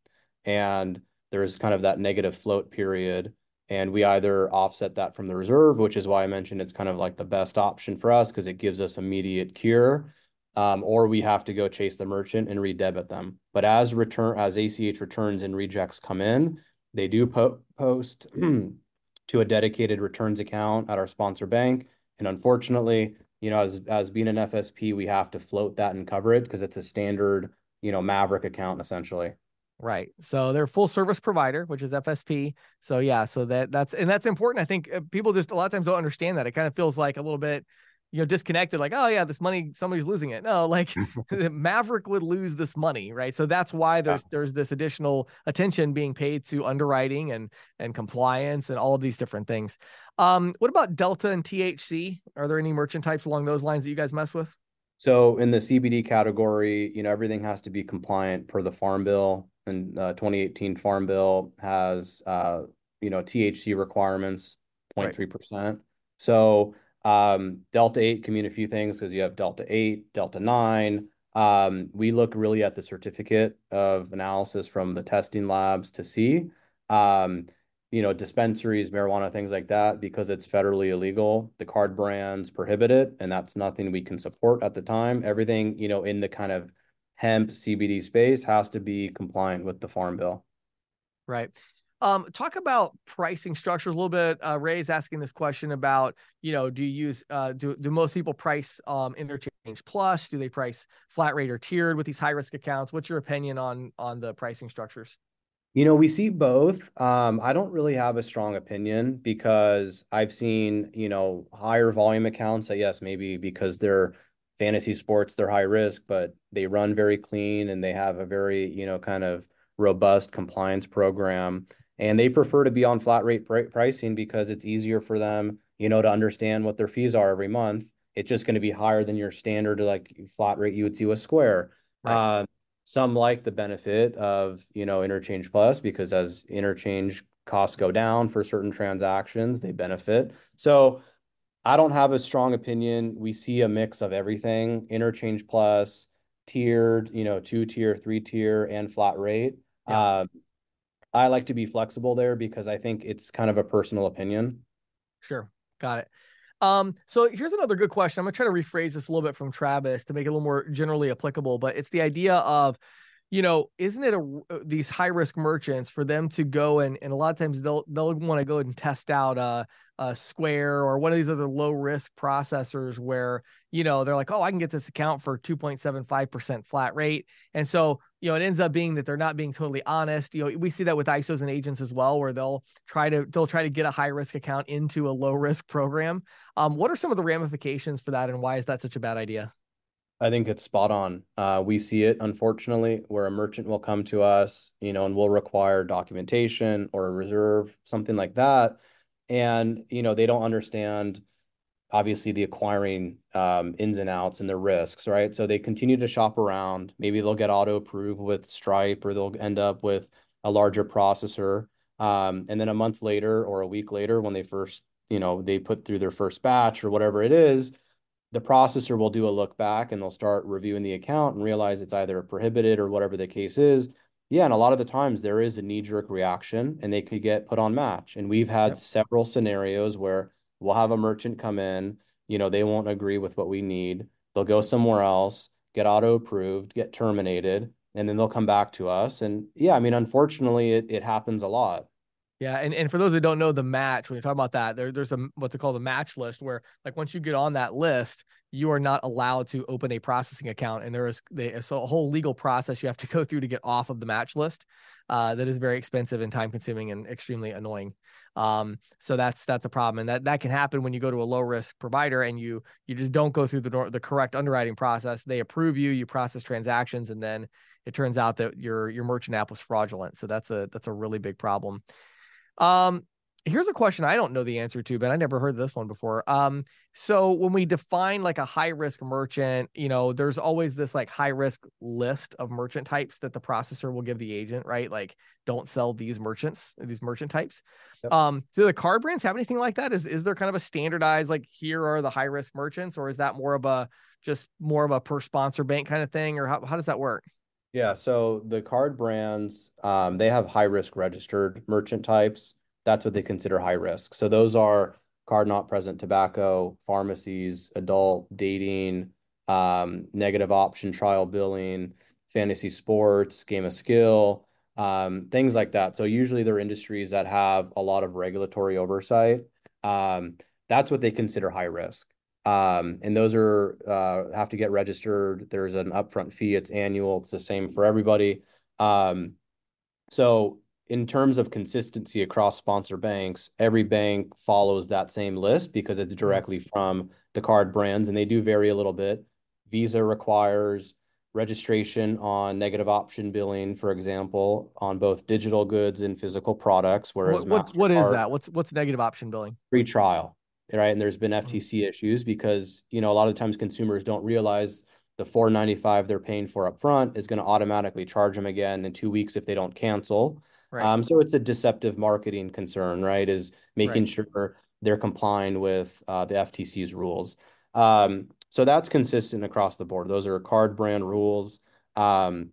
and there's kind of that negative float period and we either offset that from the reserve which is why i mentioned it's kind of like the best option for us because it gives us immediate cure um, or we have to go chase the merchant and redebit them. But as return as ACH returns and rejects come in, they do po- post to a dedicated returns account at our sponsor bank. And unfortunately, you know, as as being an FSP, we have to float that and cover it because it's a standard, you know, Maverick account essentially. Right. So they're full service provider, which is FSP. So yeah, so that that's and that's important. I think uh, people just a lot of times don't understand that. It kind of feels like a little bit you know disconnected like oh yeah this money somebody's losing it. No like maverick would lose this money right? So that's why there's yeah. there's this additional attention being paid to underwriting and and compliance and all of these different things. Um what about delta and thc are there any merchant types along those lines that you guys mess with? So in the cbd category you know everything has to be compliant per the farm bill and uh, 2018 farm bill has uh you know thc requirements 0.3% right. so um, Delta 8 can mean a few things because you have Delta 8, Delta 9. Um, we look really at the certificate of analysis from the testing labs to see, um, you know, dispensaries, marijuana, things like that, because it's federally illegal. The card brands prohibit it, and that's nothing we can support at the time. Everything, you know, in the kind of hemp CBD space has to be compliant with the Farm Bill. Right. Um, talk about pricing structures a little bit. Uh, Ray's asking this question about, you know, do you use, uh, do, do most people price um, interchange plus? Do they price flat rate or tiered with these high risk accounts? What's your opinion on on the pricing structures? You know, we see both. Um, I don't really have a strong opinion because I've seen, you know, higher volume accounts that, yes, maybe because they're fantasy sports, they're high risk, but they run very clean and they have a very, you know, kind of robust compliance program and they prefer to be on flat rate pr- pricing because it's easier for them, you know, to understand what their fees are every month. It's just going to be higher than your standard like flat rate you would see with Square. Right. Uh, some like the benefit of you know interchange plus because as interchange costs go down for certain transactions, they benefit. So I don't have a strong opinion. We see a mix of everything: interchange plus, tiered, you know, two tier, three tier, and flat rate. Yeah. Uh, I like to be flexible there because I think it's kind of a personal opinion. Sure. Got it. Um, so here's another good question. I'm gonna try to rephrase this a little bit from Travis to make it a little more generally applicable, but it's the idea of you know, isn't it a uh, these high risk merchants for them to go and and a lot of times they'll they'll want to go and test out a, a Square or one of these other low risk processors where you know they're like, oh, I can get this account for 2.75 percent flat rate, and so you know it ends up being that they're not being totally honest. You know, we see that with ISOs and agents as well, where they'll try to they'll try to get a high risk account into a low risk program. Um, what are some of the ramifications for that, and why is that such a bad idea? I think it's spot on. Uh, we see it, unfortunately, where a merchant will come to us, you know, and will require documentation or a reserve, something like that. And, you know, they don't understand, obviously, the acquiring um, ins and outs and the risks, right? So they continue to shop around. Maybe they'll get auto approved with Stripe or they'll end up with a larger processor. Um, and then a month later or a week later, when they first, you know, they put through their first batch or whatever it is, the processor will do a look back and they'll start reviewing the account and realize it's either prohibited or whatever the case is. Yeah, and a lot of the times there is a knee-jerk reaction and they could get put on match. And we've had yep. several scenarios where we'll have a merchant come in, you know, they won't agree with what we need. They'll go somewhere else, get auto approved, get terminated, and then they'll come back to us. And yeah, I mean, unfortunately, it, it happens a lot. Yeah, and, and for those that don't know the match, when you talk about that, there, there's a what they call the match list, where like once you get on that list, you are not allowed to open a processing account, and there is they, so a whole legal process you have to go through to get off of the match list. Uh, that is very expensive and time consuming and extremely annoying. Um, so that's that's a problem, and that that can happen when you go to a low risk provider and you you just don't go through the the correct underwriting process. They approve you, you process transactions, and then it turns out that your your merchant app was fraudulent. So that's a that's a really big problem. Um, here's a question I don't know the answer to, but I never heard this one before. Um, so when we define like a high risk merchant, you know, there's always this like high risk list of merchant types that the processor will give the agent, right? Like, don't sell these merchants, these merchant types. Yep. Um, do the card brands have anything like that? Is is there kind of a standardized like here are the high risk merchants, or is that more of a just more of a per sponsor bank kind of thing, or how how does that work? Yeah, so the card brands, um, they have high risk registered merchant types. That's what they consider high risk. So those are card not present tobacco, pharmacies, adult, dating, um, negative option trial billing, fantasy sports, game of skill, um, things like that. So usually they're industries that have a lot of regulatory oversight. That's what they consider high risk. Um, and those are uh, have to get registered. There's an upfront fee. It's annual. It's the same for everybody. Um, so in terms of consistency across sponsor banks, every bank follows that same list because it's mm-hmm. directly from the card brands, and they do vary a little bit. Visa requires registration on negative option billing, for example, on both digital goods and physical products. Whereas what, what, what is that? What's what's negative option billing? Free trial right? And there's been FTC mm-hmm. issues because, you know, a lot of times consumers don't realize the 495 they're paying for upfront is going to automatically charge them again in two weeks if they don't cancel. Right. Um, so it's a deceptive marketing concern, right? Is making right. sure they're complying with uh, the FTC's rules. Um, so that's consistent across the board. Those are card brand rules. Um,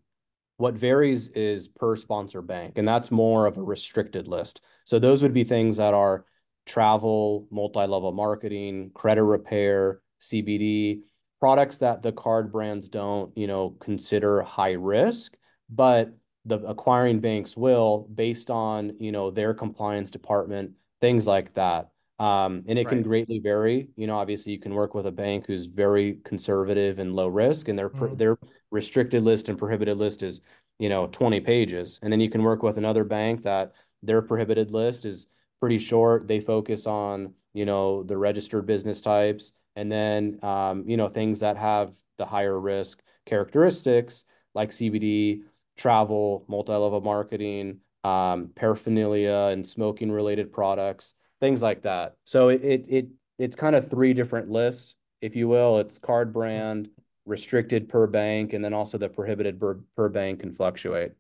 what varies is per sponsor bank, and that's more of a restricted list. So those would be things that are travel, multi-level marketing, credit repair, CBD, products that the card brands don't, you know, consider high risk, but the acquiring banks will based on, you know, their compliance department, things like that. Um, and it right. can greatly vary. You know, obviously you can work with a bank who's very conservative and low risk and their mm. their restricted list and prohibited list is, you know, 20 pages. And then you can work with another bank that their prohibited list is pretty short. They focus on, you know, the registered business types and then, um, you know, things that have the higher risk characteristics like CBD, travel, multi-level marketing, um, paraphernalia and smoking related products, things like that. So it, it, it it's kind of three different lists, if you will. It's card brand, restricted per bank, and then also the prohibited per, per bank can fluctuate.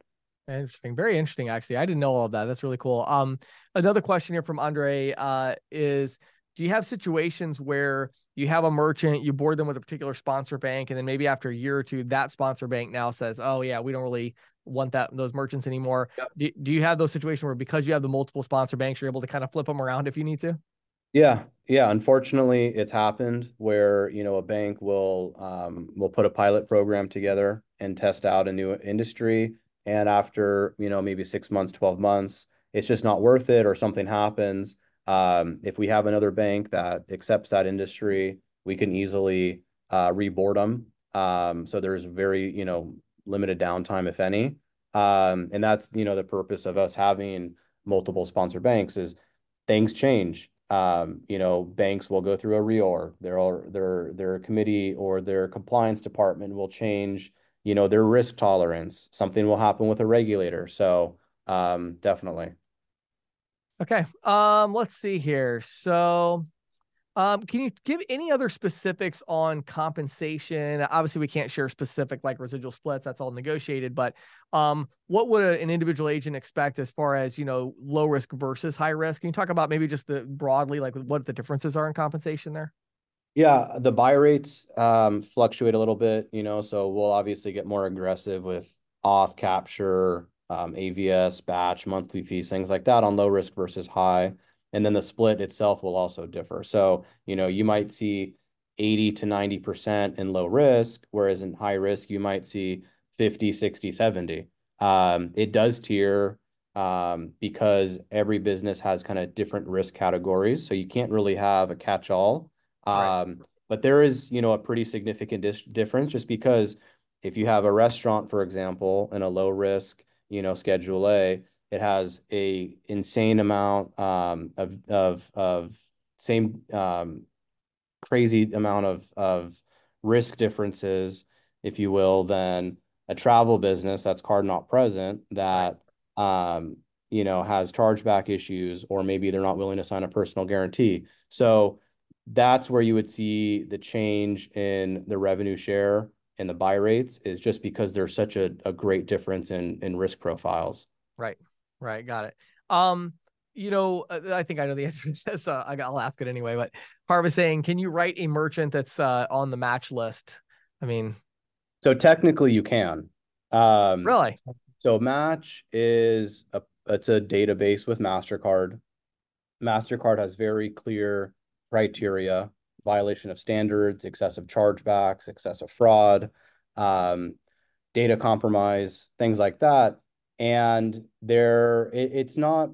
Interesting. Very interesting, actually. I didn't know all of that. That's really cool. Um, another question here from Andre uh, is do you have situations where you have a merchant, you board them with a particular sponsor bank, and then maybe after a year or two, that sponsor bank now says, "Oh yeah, we don't really want that those merchants anymore." Yep. Do, do you have those situations where because you have the multiple sponsor banks, you're able to kind of flip them around if you need to? Yeah, yeah. Unfortunately, it's happened where, you know, a bank will um will put a pilot program together and test out a new industry. And after, you know, maybe six months, 12 months, it's just not worth it or something happens. Um, if we have another bank that accepts that industry, we can easily uh reboard them. Um, so there's very, you know, limited downtime, if any. Um, and that's, you know, the purpose of us having multiple sponsor banks is things change um, you know, banks will go through a reorg. Their their their committee or their compliance department will change, you know, their risk tolerance. Something will happen with a regulator. So, um, definitely. Okay. Um, let's see here. So Um, can you give any other specifics on compensation? Obviously, we can't share specific like residual splits. That's all negotiated. But um, what would an individual agent expect as far as you know low risk versus high risk? Can you talk about maybe just the broadly like what the differences are in compensation there? Yeah, the buy rates um, fluctuate a little bit, you know, so we'll obviously get more aggressive with auth capture, um, AVS, batch, monthly fees, things like that on low risk versus high. And then the split itself will also differ. So, you know, you might see 80 to 90% in low risk, whereas in high risk, you might see 50, 60, 70. Um, it does tier because every business has kind of different risk categories. So you can't really have a catch-all Right. um, but there is, you know, a pretty significant dis difference just because if you have a restaurant, for example, in a low risk, you know, Schedule A, it has a insane amount um, of of of same um, crazy amount of of risk differences, if you will, than a travel business that's card not present that um, you know has chargeback issues or maybe they're not willing to sign a personal guarantee. So that's where you would see the change in the revenue share and the buy rates is just because there's such a, a great difference in in risk profiles. Right. Right. Got it. Um, you know, uh, I think I know the answer to this. Uh, I'll ask it anyway. But Harv saying, can you write a merchant that's uh, on the match list? I mean, So technically you can. Um, really? so Match is a it's a database with MasterCard. MasterCard has very clear criteria, violation of standards, excessive chargebacks, excessive fraud, um, data compromise, things like that. And there, it, it's not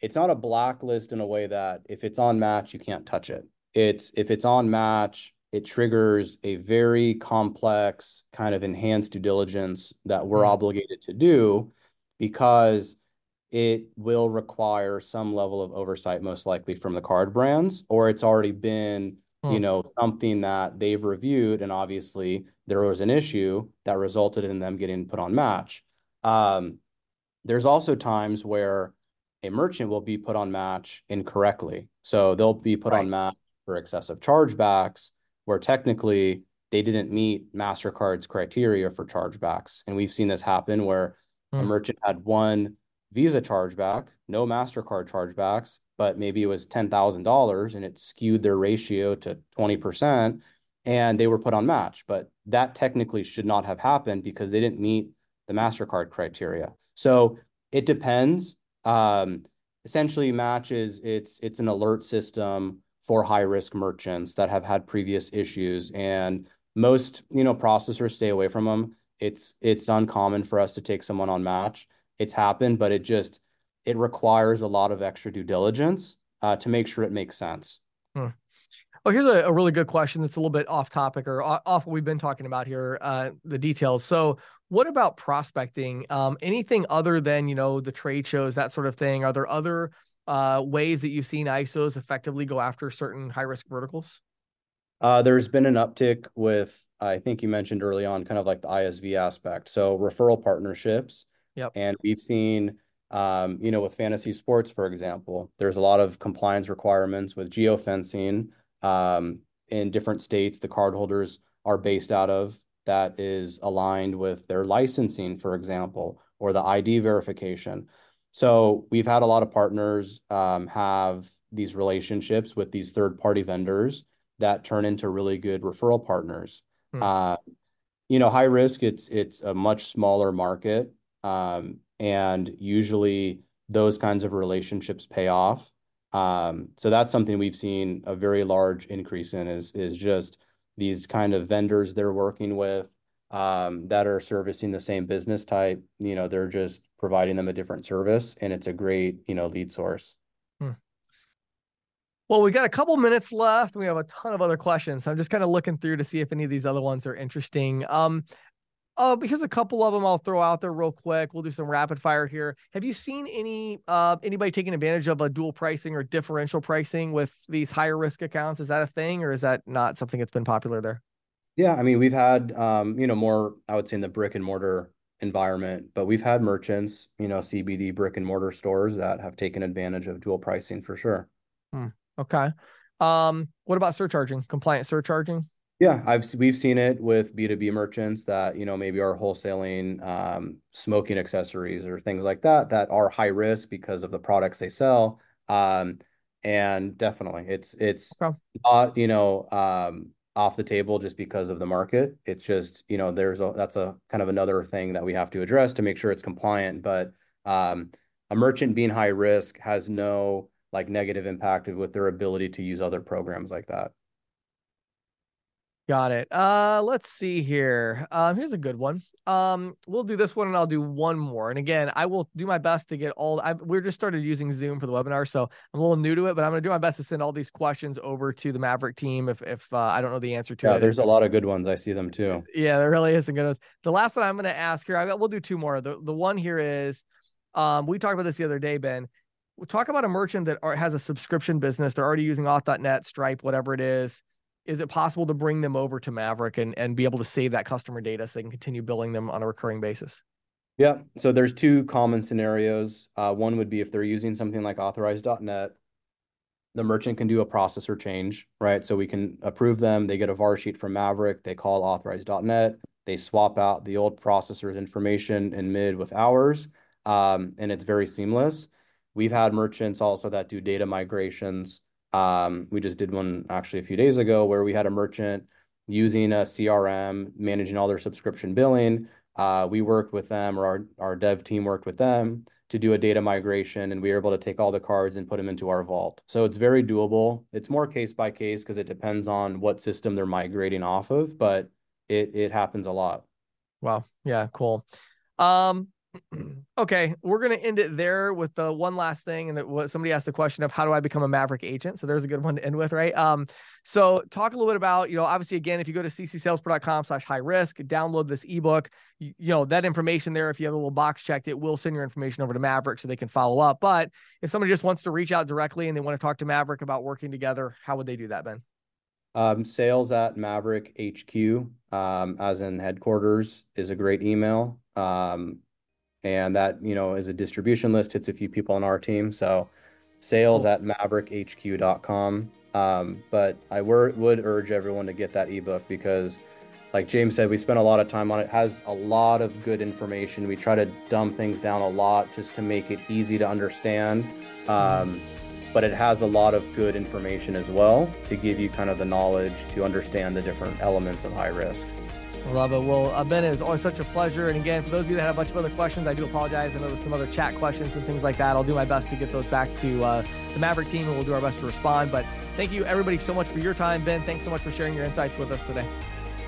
it's not a blacklist in a way that if it's on match, you can't touch it. It's if it's on match, it triggers a very complex kind of enhanced due diligence that we're Hmm. obligated to do because it will require some level of oversight, most likely from the card brands, or it's already been, Hmm. you know, something that they've reviewed, and obviously there was an issue that resulted in them getting put on match. Um, there's also times where a merchant will be put on match incorrectly. So they'll be put on match for excessive chargebacks, where technically they didn't meet MasterCard's criteria for chargebacks. And we've seen this happen where a Hmm. merchant had one Visa chargeback, no MasterCard chargebacks, but maybe it was $10,000 and it skewed their ratio to 20% and they were put on match. But that technically should not have happened because they didn't meet the MasterCard criteria. So it depends. Um, essentially, matches it's it's an alert system for high risk merchants that have had previous issues, and most you know processors stay away from them. It's it's uncommon for us to take someone on match. It's happened, but it just it requires a lot of extra due diligence uh, to make sure it makes sense. Hmm. Oh, here's a, a really good question that's a little bit off topic or off what we've been talking about here, uh, the details. So, what about prospecting? Um, anything other than you know the trade shows, that sort of thing? Are there other uh, ways that you've seen ISOs effectively go after certain high risk verticals? Uh, there's been an uptick with, I think you mentioned early on, kind of like the ISV aspect. So referral partnerships. Yep. And we've seen, um, you know, with fantasy sports, for example, there's a lot of compliance requirements with geofencing um, in different states the cardholders are based out of that is aligned with their licensing, for example, or the ID verification. So we've had a lot of partners um, have these relationships with these third-party vendors that turn into really good referral partners. Hmm. Uh, you know, high risk, it's it's a much smaller market, um, and usually those kinds of relationships pay off. Um, so that's something we've seen a very large increase in is is just these kind of vendors they're working with um, that are servicing the same business type. You know, they're just providing them a different service, and it's a great you know lead source. Hmm. Well, we got a couple minutes left. We have a ton of other questions. I'm just kind of looking through to see if any of these other ones are interesting. Um, uh, because a couple of them I'll throw out there real quick. We'll do some rapid fire here. Have you seen any uh anybody taking advantage of a dual pricing or differential pricing with these higher risk accounts? Is that a thing, or is that not something that's been popular there? Yeah, I mean, we've had um, you know, more I would say in the brick and mortar environment, but we've had merchants, you know, CBD brick and mortar stores that have taken advantage of dual pricing for sure. Hmm. Okay. Um, what about surcharging? Compliant surcharging? Yeah, I've we've seen it with B2B merchants that, you know, maybe are wholesaling um, smoking accessories or things like that that are high risk because of the products they sell. Um, and definitely it's it's okay. not, you know, um, off the table just because of the market. It's just, you know, there's a that's a kind of another thing that we have to address to make sure it's compliant. But um, a merchant being high risk has no like negative impact with their ability to use other programs like that. Got it. Uh, let's see here. Um, here's a good one. Um, we'll do this one and I'll do one more. And again, I will do my best to get all. I we're just started using Zoom for the webinar, so I'm a little new to it, but I'm gonna do my best to send all these questions over to the Maverick team if if uh, I don't know the answer to yeah, it. there's a lot of good ones. I see them too. Yeah, there really is a good ones. The last one I'm gonna ask here. I we'll do two more. The the one here is, um, we talked about this the other day, Ben. We talk about a merchant that are, has a subscription business. They're already using Auth.net, Stripe, whatever it is is it possible to bring them over to Maverick and, and be able to save that customer data so they can continue billing them on a recurring basis? Yeah. So there's two common scenarios. Uh, one would be if they're using something like authorize.net, the merchant can do a processor change, right? So we can approve them. They get a VAR sheet from Maverick. They call authorize.net. They swap out the old processor's information in mid with ours, um, and it's very seamless. We've had merchants also that do data migrations um, we just did one actually a few days ago where we had a merchant using a CRM, managing all their subscription billing. Uh, we worked with them, or our, our dev team worked with them to do a data migration, and we were able to take all the cards and put them into our vault. So it's very doable. It's more case by case because it depends on what system they're migrating off of, but it it happens a lot. Wow. Yeah. Cool. Um, okay, we're gonna end it there with the one last thing, and that what somebody asked the question of how do I become a Maverick agent? So there's a good one to end with, right? Um, so talk a little bit about, you know, obviously again, if you go to ccsalespro.com slash high risk, download this ebook, you, you know, that information there, if you have a little box checked, it will send your information over to Maverick so they can follow up. But if somebody just wants to reach out directly and they want to talk to Maverick about working together, how would they do that, Ben? Um, sales at Maverick HQ, um, as in headquarters, is a great email. Um, and that you know is a distribution list hits a few people on our team. So sales cool. at maverickhq.com um, but i would urge everyone to get that ebook because like james said we spent a lot of time on it. it has a lot of good information. We try to dumb things down a lot just to make it easy to understand. Um, but it has a lot of good information as well to give you kind of the knowledge to understand the different elements of high risk Love it. Well, uh, Ben, it is always such a pleasure. And again, for those of you that have a bunch of other questions, I do apologize. I know there's some other chat questions and things like that. I'll do my best to get those back to uh, the Maverick team, and we'll do our best to respond. But thank you, everybody, so much for your time. Ben, thanks so much for sharing your insights with us today.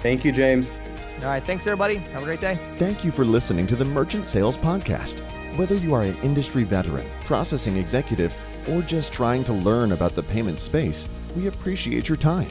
Thank you, James. All right. Thanks, everybody. Have a great day. Thank you for listening to the Merchant Sales Podcast. Whether you are an industry veteran, processing executive, or just trying to learn about the payment space, we appreciate your time.